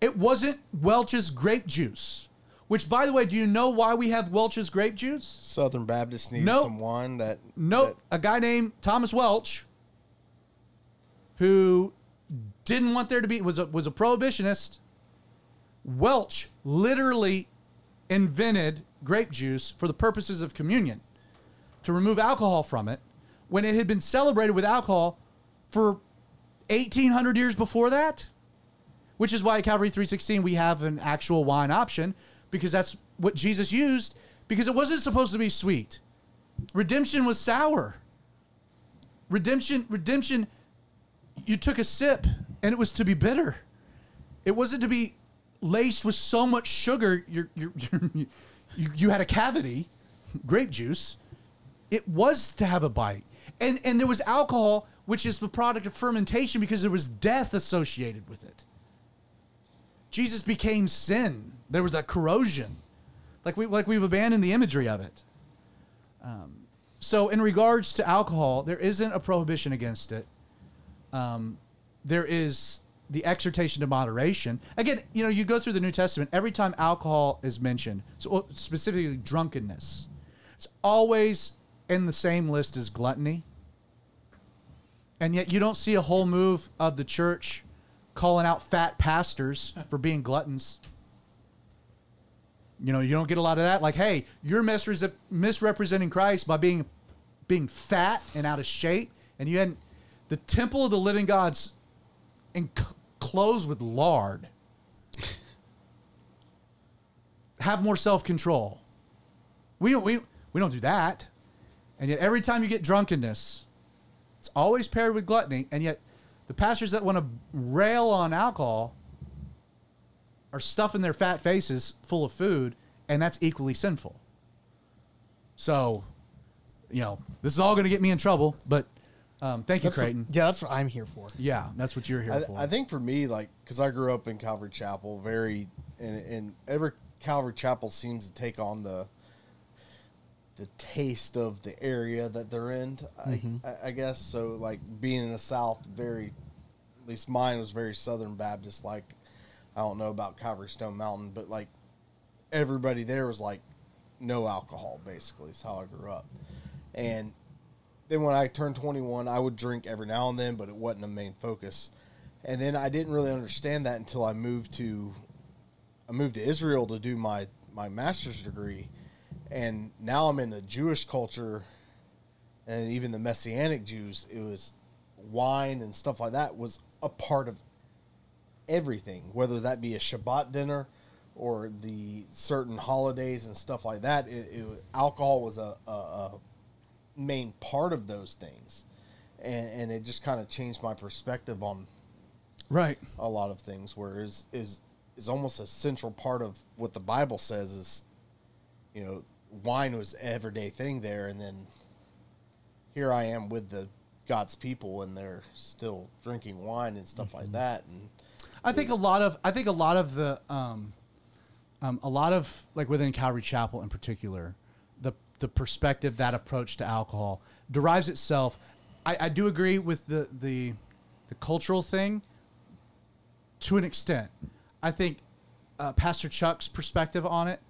it wasn't Welch's grape juice. Which by the way, do you know why we have Welch's grape juice? Southern Baptists needed Nope. some wine that Nope. A guy named Thomas Welch, who didn't want there to be was a, was a prohibitionist. Welch literally invented grape juice for the purposes of communion, to remove alcohol from it, when it had been celebrated with alcohol for eighteen hundred years before that. Which is why at Calvary 316 we have an actual wine option because that's what Jesus used because it wasn't supposed to be sweet. Redemption was sour. Redemption, redemption, you took a sip and it was to be bitter. It wasn't to be laced with so much sugar you're, you're, (laughs) you're, you, you had a cavity, grape juice. It was to have a bite. And, and there was alcohol, which is the product of fermentation because there was death associated with it. Jesus became sin. There was that corrosion. Like, we, like we've abandoned the imagery of it. So, in regards to alcohol, there isn't a prohibition against it. Um, there is the exhortation to moderation. Again, you know, you go through the New Testament, every time alcohol is mentioned, so specifically drunkenness, it's always in the same list as gluttony. And yet, you don't see a whole move of the church calling out fat pastors (laughs) for being gluttons. You know, you don't get a lot of that. Like, hey, you're misre- misrepresenting Christ by being being fat and out of shape, and you hadn't. The temple of the living God's enclosed with lard. Have more self control. We we, we don't do that, and yet every time you get drunkenness, it's always paired with gluttony, and yet the pastors that want to rail on alcohol are stuffing their fat faces full of food, and that's equally sinful. So, you know, this is all going to get me in trouble, but um, thank you, That's what- Creighton. yeah, that's what I'm here for. yeah, that's what you're here I, for. I think for me, like, because I grew up in Calvary Chapel, very, and, and every Calvary Chapel seems to take on the the taste of the area that they're in. I, I, I guess so. Like being in the South, very, at least mine was very Southern Baptist. Like, I don't know about Calvary Stone Mountain, but like everybody there was like no alcohol. Basically, is how I grew up, and then when I turned 21, I would drink every now and then, but it wasn't a main focus. And then I didn't really understand that until I moved to I moved to Israel to do my my master's degree. And now I'm in the Jewish culture and even the messianic Jews, it was wine and stuff like that was a part of everything, whether that be a Shabbat dinner or the certain holidays and stuff like that. It, it, alcohol was a, a, a main part of those things, and, and it just kind of changed my perspective on right. a lot of things. Where is is is almost a central part of what the Bible says is, you know, wine was everyday thing there, and then here I am with the God's people, and they're still drinking wine and stuff like that. And I think a lot of I think a lot of the um, um, a lot of like within Calvary Chapel in particular, the perspective that approach to alcohol derives itself. I, I do agree with the the the cultural thing to an extent. I think uh, Pastor Chuck's perspective on it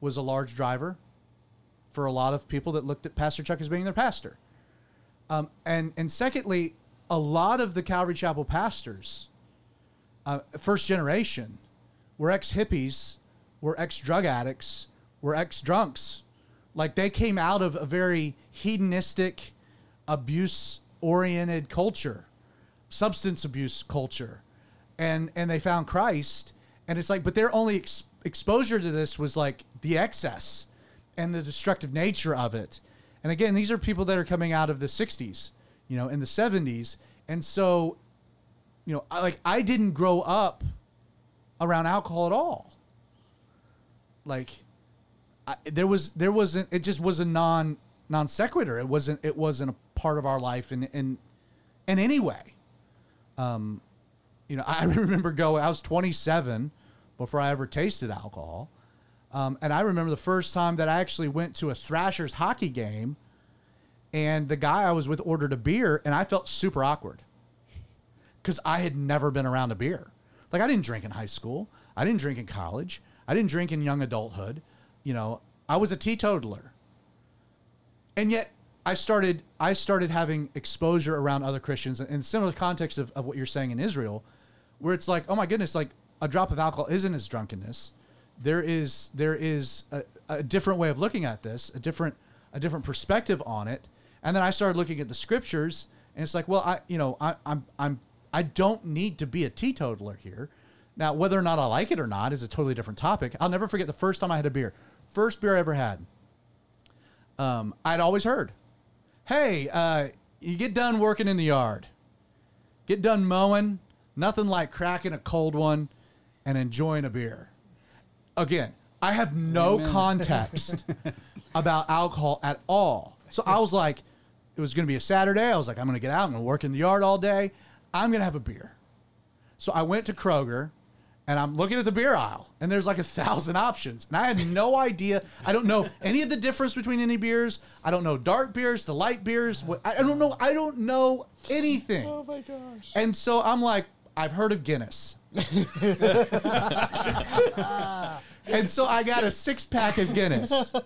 was a large driver for a lot of people that looked at Pastor Chuck as being their pastor. Um, and and secondly, a lot of the Calvary Chapel pastors uh, first generation were ex hippies, were ex drug addicts, were ex drunks. Like they came out of a very hedonistic, abuse oriented culture, substance abuse culture, and and they found Christ. And it's like, but their only ex- exposure to this was like the excess and the destructive nature of it. And again, these are people that are coming out of the 60s, you know, in the 70s. And so you know, I, like I didn't grow up around alcohol at all. Like, There was there wasn't it just was a non non sequitur. It wasn't it wasn't a part of our life in in in any way. Um, you know, (laughs) I remember going. I was 27 before I ever tasted alcohol, um, and I remember the first time that I actually went to a Thrashers hockey game, and the guy I was with ordered a beer, and I felt super awkward because I had never been around a beer. Like I didn't drink in high school. I didn't drink in college. I didn't drink in young adulthood. You know, I was a teetotaler. And yet I started I started having exposure around other Christians in similar context of, of what you're saying in Israel, where it's like, oh my goodness, like a drop of alcohol isn't as drunkenness. There is there is a, a different way of looking at this, a different a different perspective on it. And then I started looking at the scriptures and it's like, well, I you know, I, I'm I'm I don't need to be a teetotaler here. Now, whether or not I like it or not is a totally different topic. I'll never forget the first time I had a beer. First beer I ever had. Um, I'd always heard, hey, uh, you get done working in the yard, get done mowing, nothing like cracking a cold one and enjoying a beer. Again, I have no Amen. context (laughs) about alcohol at all. So I was like, it was going to be a Saturday. I was like, I'm going to get out. I'm going to work in the yard all day. I'm going to have a beer. So I went to Kroger and I'm looking at the beer aisle and there's like a thousand options. And I had no idea. I don't know any of the difference between any beers. I don't know dark beers to light beers. What- I I don't know. I don't know anything. Oh my gosh. And so I'm like, I've heard of Guinness. (laughs) (laughs) and so I got a six pack of Guinness. (laughs)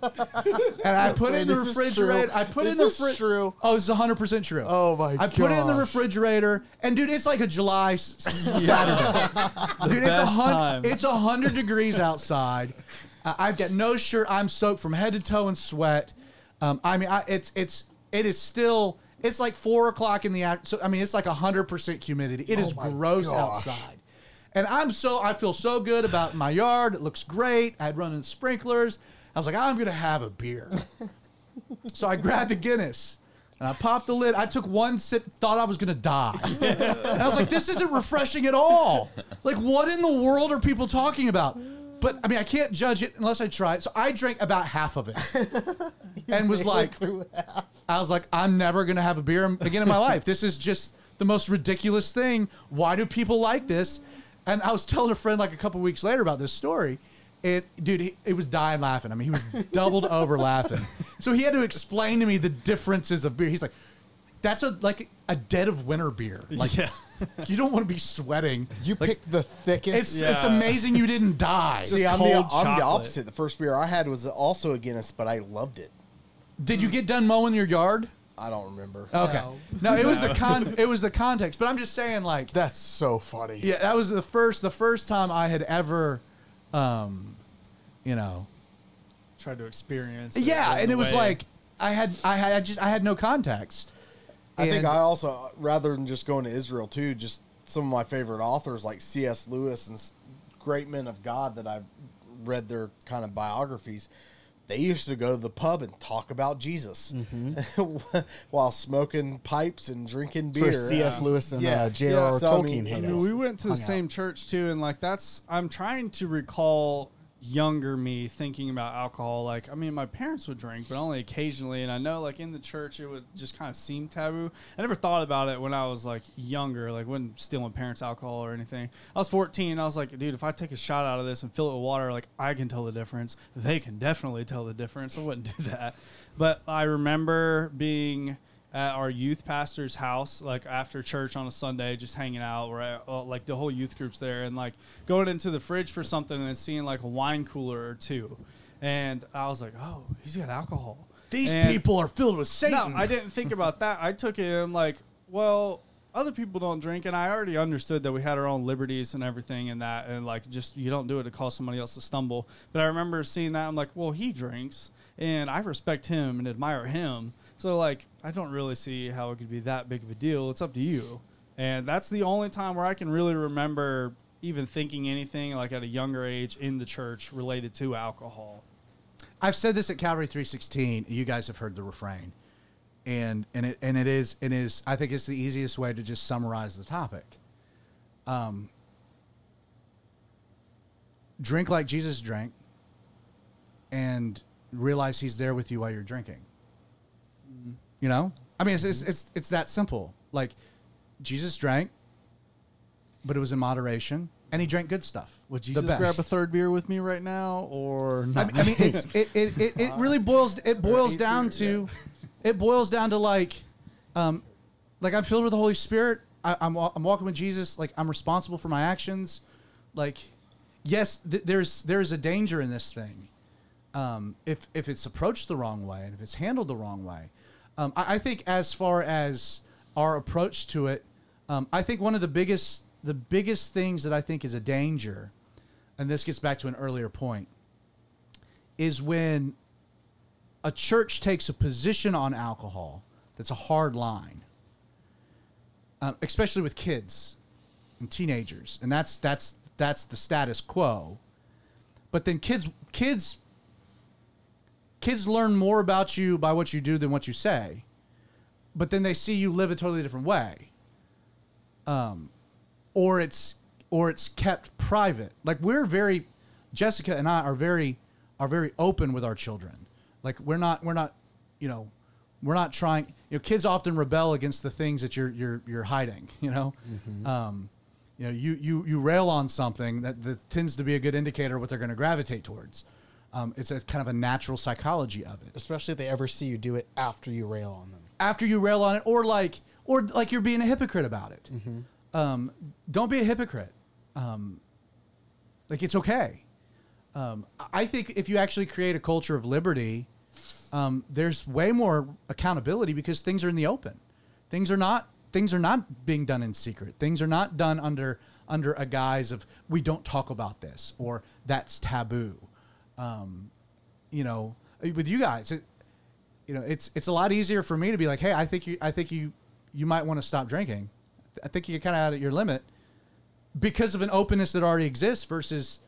And I put it in the Wait, is refrigerator. true? I put it Is in the this fridge. true? Oh, it's 100% true. Oh my god. I put it in the gosh. refrigerator, and dude, it's like a July s- (laughs) Saturday. dude, it's a best hundred. It's a hundred degrees outside. I- I've got no shirt. I'm soaked from head to toe in sweat. Um, I mean, I, it's it's it is still. It's like four o'clock in the afternoon. So I mean, it's like hundred percent humidity. It is Oh my gross gosh. outside. And I'm so I feel so good about my yard. It looks great. I had running sprinklers. I was like, I'm gonna have a beer. (laughs) so I grabbed a Guinness and I popped the lid. I took one sip, thought I was gonna die. and I was like, this isn't refreshing at all. Like, what in the world are people talking about? But I mean, I can't judge it unless I try it. So I drank about half of it, (laughs) and was like, I was like, I'm never gonna have a beer again in my life. This is just the most ridiculous thing. Why do people like this? And I was telling a friend like a couple weeks later about this story. It, dude, he, he was dying laughing. I mean, he was (laughs) doubled over laughing. So he had to explain to me the differences of beer. He's like, "That's a like a dead of winter beer. (laughs) Like, Yeah. you don't want to be sweating. You Like, picked the thickest. It's Yeah. it's amazing you didn't die. See, I'm the, I'm the opposite. The first beer I had was also a Guinness, but I loved it. Did you get done mowing your yard? I don't remember. Okay. No. No, it was the (laughs) con. It was the context. But I'm just saying, like, That's so funny. Yeah, that was the first the first time I had ever, um, you know. Tried to experience. it Yeah, in and a it was way. like I had I had I just I had no context. I think And- I also, rather than just going to Israel too, just some of my favorite authors like C.S. Lewis and s- great men of God that I've read their kind of biographies. They used to go to the pub and talk about Jesus (laughs) while smoking pipes and drinking beer. For C.S. Lewis and uh, J.R.R. So, I Tolkien mean, I mean, we went to the hung out. same church too, and like that's I'm trying to recall younger me thinking about alcohol. Like, I mean, my parents would drink, but only occasionally. And I know, like, in the church, it would just kind of seem taboo. I never thought about it when I was, like, younger, like, when stealing parents' alcohol or anything. I was 14. I was like, dude, if I take a shot out of this and fill it with water, like, I can tell the difference. They can definitely tell the difference. I wouldn't do (laughs) that. But I remember being at our youth pastor's house, like after church on a Sunday, just hanging out. Where uh, like the whole youth group's there, and like going into the fridge for something and then seeing like a wine cooler or two, and I was like, oh, he's got alcohol. These And- people are filled with Satan. No, I didn't think about that. I took it and I'm like, well, other people don't drink, and I already understood that we had our own liberties and everything, and that, and like, just you don't do it to cause somebody else to stumble. But I remember seeing that. I'm like, well, he drinks, and I respect him and admire him. So like, I don't really see how it could be that big of a deal. It's up to you. And that's the only time where I can really remember even thinking anything like at a younger age in the church related to alcohol. I've said this at Calvary 316. You guys have heard the refrain, and and it and it is it is. I think it's the easiest way to just summarize the topic. Um, drink like Jesus drank, and realize He's there with you while you're drinking. You know, I mean, it's it's it's, it's that simple. Like Jesus drank, but it was in moderation, and He drank good stuff. Would best. grab a third beer with me right now, or I mean, I mean it's it, it, it, it (laughs) really boils it boils down to it boils down to like um like I'm filled with the Holy Spirit. I, I'm I'm walking with Jesus. Like I'm responsible for my actions. Like yes, th- there's there's a danger in this thing. Um, if if it's approached the wrong way and if it's handled the wrong way, um, I, I think as far as our approach to it, um, I think one of the biggest the biggest things that I think is a danger, and this gets back to an earlier point, is when a church takes a position on alcohol that's a hard line, um, especially with kids and teenagers, and that's that's that's the status quo. But then kids kids kids learn more about you by what you do than what you say. But then they see you live a totally different way. Um, or it's or it's kept private. Like we're very Jessica and I are very are very open with our children. Like we're not we're not you know we're not trying you know kids often rebel against the things that you're you're you're hiding, you know. Um, you know, you, you you rail on something that, that tends to be a good indicator of what they're going to gravitate towards. Um, it's a kind of a natural psychology of it especially if they ever see you do it after you rail on them. after you rail on it, or like, or like you're being a hypocrite about it. Um, don't be a hypocrite. Um, like it's okay. Um, I think if you actually create a culture of liberty, um, there's way more accountability because things are in the open. Things are not things are not being done in secret. Things are not done under under a guise of we don't talk about this or that's taboo. Um, you know, with you guys, it, you know, it's it's a lot easier for me to be like, hey, I think you I think you you might want to stop drinking. I think you're kind of out at your limit because of an openness that already exists versus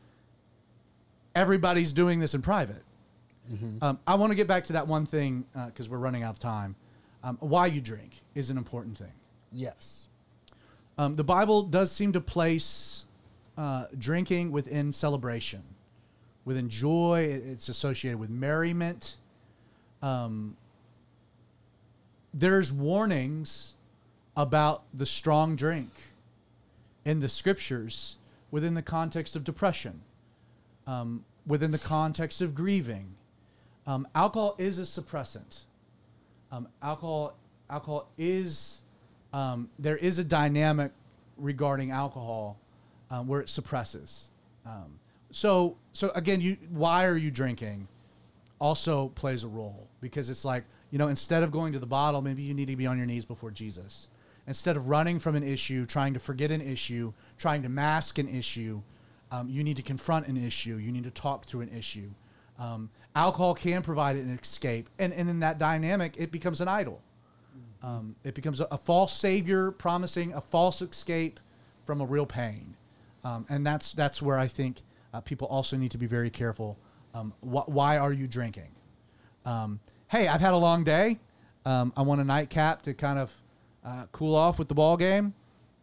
everybody's doing this in private. Um, I want to get back to that one thing because we're running out of time. Um, why you drink is an important thing. Yes. Um, the Bible does seem to place uh, drinking within celebration, within joy. It's associated with merriment. Um, there's warnings about the strong drink in the scriptures within the context of depression, um, within the context of grieving. Um, alcohol is a suppressant. Um, alcohol, alcohol is um, there is a dynamic regarding alcohol um, where it suppresses. So, so again, you why are you drinking? Also plays a role because it's like you know instead of going to the bottle, maybe you need to be on your knees before Jesus. Instead of running from an issue, trying to forget an issue, trying to mask an issue, um, you need to confront an issue. You need to talk through an issue. Um, alcohol can provide an escape, and, and in that dynamic, it becomes an idol. Um, it becomes a, a false savior promising a false escape from a real pain, um, and that's that's where I think uh, people also need to be very careful. Um, wh- why are you drinking? Um, hey, I've had a long day. Um, I want a nightcap to kind of uh, cool off with the ball game.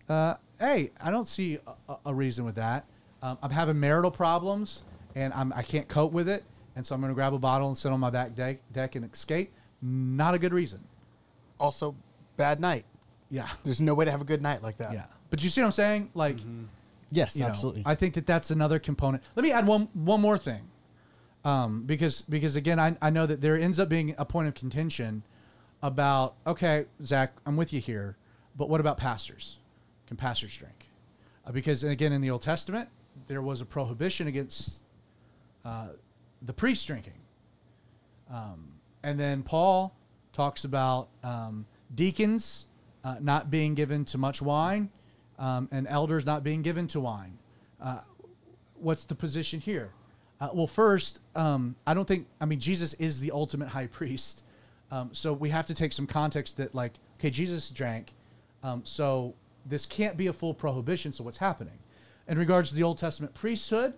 Uh, hey, I don't see a, a- a reason with that. Um, I'm having marital problems, and I'm, I can't cope with it, and so I'm going to grab a bottle and sit on my back deck, deck and escape. Not a good reason. Also, bad night. Yeah, There's no way to have a good night like that. yeah. But you see what I'm saying? Like, Yes, you know, absolutely. I think that that's another component. Let me add one one more thing, um, because because again, I, I know that there ends up being a point of contention about okay, Zach, I'm with you here, but what about pastors? Can pastors drink? Uh, because again, in the Old Testament, there was a prohibition against uh, the priest drinking, um, and then Paul talks about um, deacons uh, not being given to much wine um, and elders not being given to wine. Uh, what's the position here? Uh, well, first, um, I don't think, I mean, Jesus is the ultimate high priest. Um, so we have to take some context that, like, okay, Jesus drank. Um, so this can't be a full prohibition. So what's happening? In regards to the Old Testament priesthood,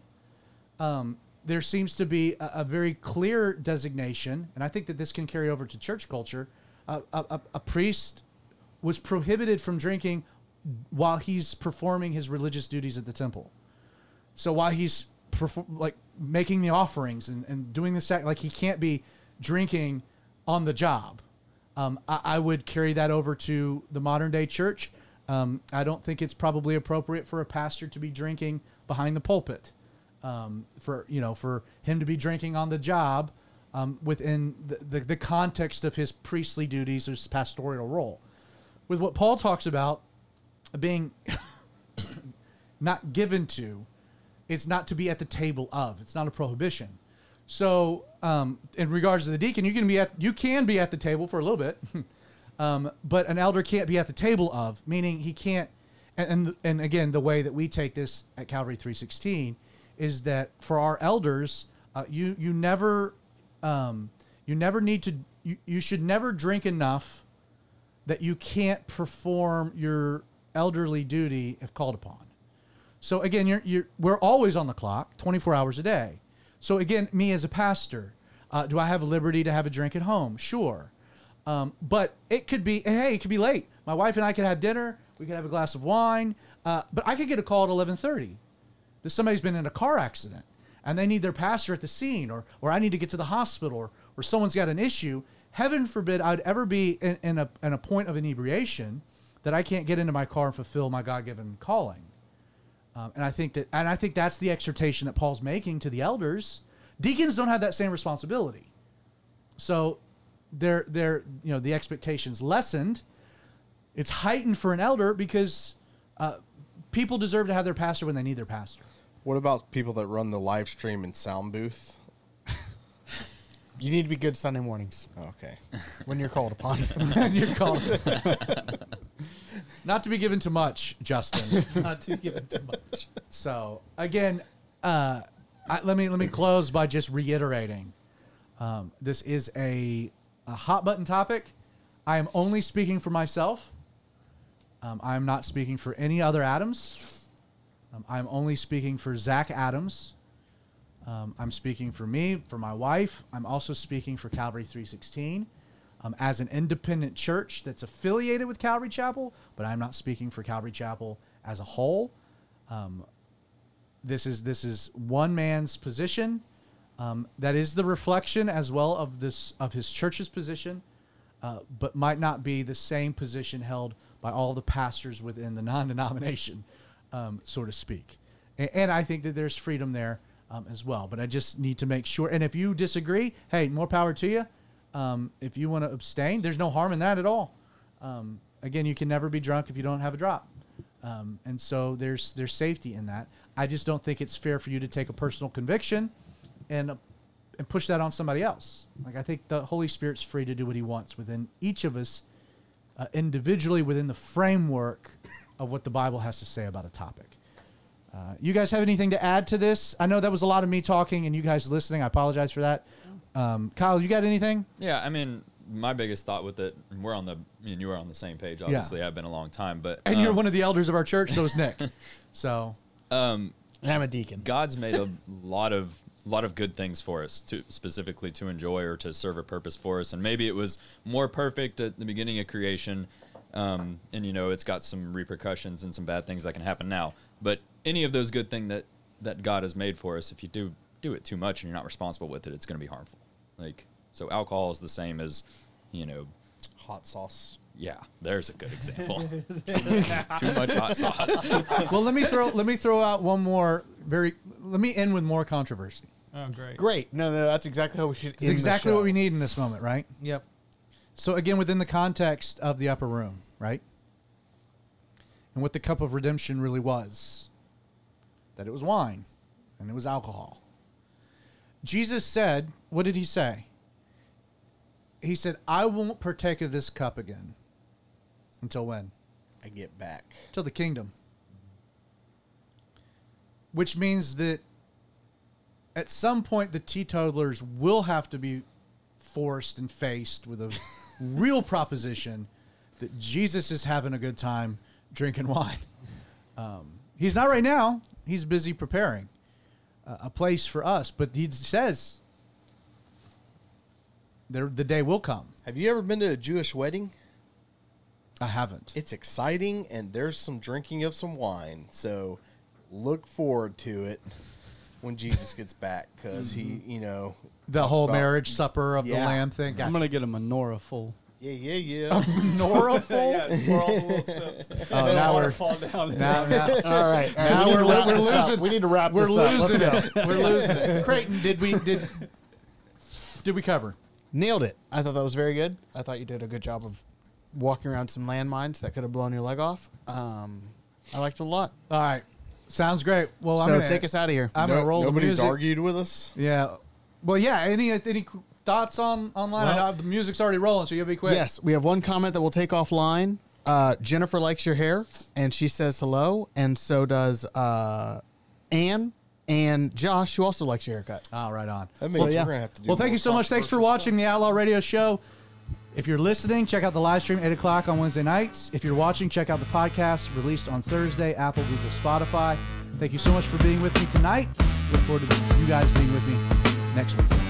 um, there seems to be a, a very clear designation, and I think that this can carry over to church culture. Uh, a, a, a priest was prohibited from drinking while he's performing his religious duties at the temple. So while he's like making the offerings and, and doing the sac, like he can't be drinking on the job. Um, I, I would carry that over to the modern day church. Um, I don't think it's probably appropriate for a pastor to be drinking behind the pulpit. Um, for you know, for him to be drinking on the job um, within the, the, the context of his priestly duties his pastoral role. With what Paul talks about being (coughs) not given to, it's not to be at the table of. It's not a prohibition. So, um, in regards to the deacon, you can be at you can be at the table for a little bit, (laughs) um, but an elder can't be at the table of, meaning he can't. And, and and again, the way that we take this at Calvary three sixteen is that for our elders, uh, you you never um, you never need to you, you should never drink enough that you can't perform your elderly duty if called upon. So again, you're, you're we're always on the clock, 24 hours a day. So again, me as a pastor, uh, do I have liberty to have a drink at home? Sure, um, but it could be hey, it could be late. My wife and I could have dinner. We could have a glass of wine, uh, but I could get a call at 11:30 that somebody's been in a car accident and they need their pastor at the scene, or or I need to get to the hospital, or or someone's got an issue. Heaven forbid I'd ever be in, in a in a point of inebriation that I can't get into my car and fulfill my God given calling. Um, and I think that, and I think that's the exhortation that Paul's making to the elders. Deacons don't have that same responsibility, so they're they're you know the expectations lessened. It's heightened for an elder because uh, people deserve to have their pastor when they need their pastor. What about people that run the live stream and sound booth? you need to be good Sunday mornings Okay. when you're called upon. (laughs) and you're called. (laughs) Not to be given too much, Justin. (laughs) Not to give it too much. So again, uh, I, let me let me close by just reiterating, um, this is a, a hot button topic. I am only speaking for myself. Um, I am not speaking for any other Adams. Um, I'm only speaking for Zach Adams. Um, I'm speaking for me, for my wife. I'm also speaking for Calvary 316 um, as an independent church that's affiliated with Calvary Chapel, but I'm not speaking for Calvary Chapel as a whole. Um, this is this is one man's position. Um, that is the reflection as well of this of his church's position, uh, but might not be the same position held by all the pastors within the (laughs) non-denomination, um, so to speak. And, and I think that there's freedom there um, as well. But I just need to make sure. And if you disagree, hey, more power to you. Um, if you want to abstain, there's no harm in that at all. Um, again, you can never be drunk if you don't have a drop. Um, and so there's there's safety in that. I just don't think it's fair for you to take a personal conviction and uh, and push that on somebody else. Like I think the Holy Spirit's free to do what He wants within each of us, uh, individually within the framework of what the Bible has to say about a topic. Uh, you guys have anything to add to this? I know that was a lot of me talking and you guys listening. I apologize for that. Um, Kyle, you got anything? Yeah, I mean, my biggest thought with it, and we're on the, me and you are on the same page. Obviously, I've been a long time, but And you're um, one of the elders of our church, so is Nick. (laughs) so um, and I'm a deacon. God's made a (laughs) lot of lot of good things for us to specifically to enjoy or to serve a purpose for us and maybe it was more perfect at the beginning of creation um, and you know it's got some repercussions and some bad things that can happen now but any of those good things that that God has made for us if you do do it too much and you're not responsible with it, it's going to be harmful. Like so, alcohol is the same as you know. Hot sauce. Yeah, there's a good example. (laughs) (laughs) too much hot sauce. (laughs) well, let me throw let me throw out one more very. Let me end with more controversy. Oh, great. Great. No, no, that's exactly how we should. It's exactly what we need in this moment, right? Yep. So again, within the context of the upper room, right? And what the cup of redemption really was, that it was wine, and it was alcohol. Jesus said, "What did he say?" He said, "I won't partake of this cup again." Until when? I get back. Till the kingdom. Which means that at some point the teetotalers will have to be forced and faced with a (laughs) real proposition that Jesus is having a good time drinking wine. Um, he's not right now. He's busy preparing a place for us, but he says there the day will come. Have you ever been to a Jewish wedding? I haven't. It's exciting, and there's some drinking of some wine. So look forward to it when Jesus gets back, because he, mm-hmm. you know, the whole about- marriage supper of the lamb thing. I'm gonna get a menorah full. Yeah, yeah, yeah. Nora full. pour all the. Oh, now we're fall down. now, (laughs) now, All right. all right, Now we need we're to li- we're this up. losing- We need to wrap we're this up. losing Let's it. go. (laughs) We're losing it. Creighton, did we did did we cover? Nailed it. I thought that was very good. I thought you did a good job of walking around some landmines that could have blown your leg off. Um, I liked it a lot. All right, sounds great. Well, I'm gonna take us out of here. I'm No- gonna roll the nobody's music. argued with us. Yeah. Well, yeah. Any any thoughts on online? I Well- know the music's already rolling, so you'll be quick. Yes, we have one comment that we'll take offline. Uh, Jennifer likes your hair, and she says hello, and so does uh, Anne and Josh, who also likes your haircut. Oh, right on. That means yeah. we're gonna have to do. Well, thank you so much. Thanks for controversial watching the Outlaw Radio Show. If you're listening, check out the live stream, 8 o'clock on Wednesday nights. If you're watching, check out the podcast released on Thursday, Apple, Google, Spotify. Thank you so much for being with me tonight. Look forward to you guys being with me next Wednesday.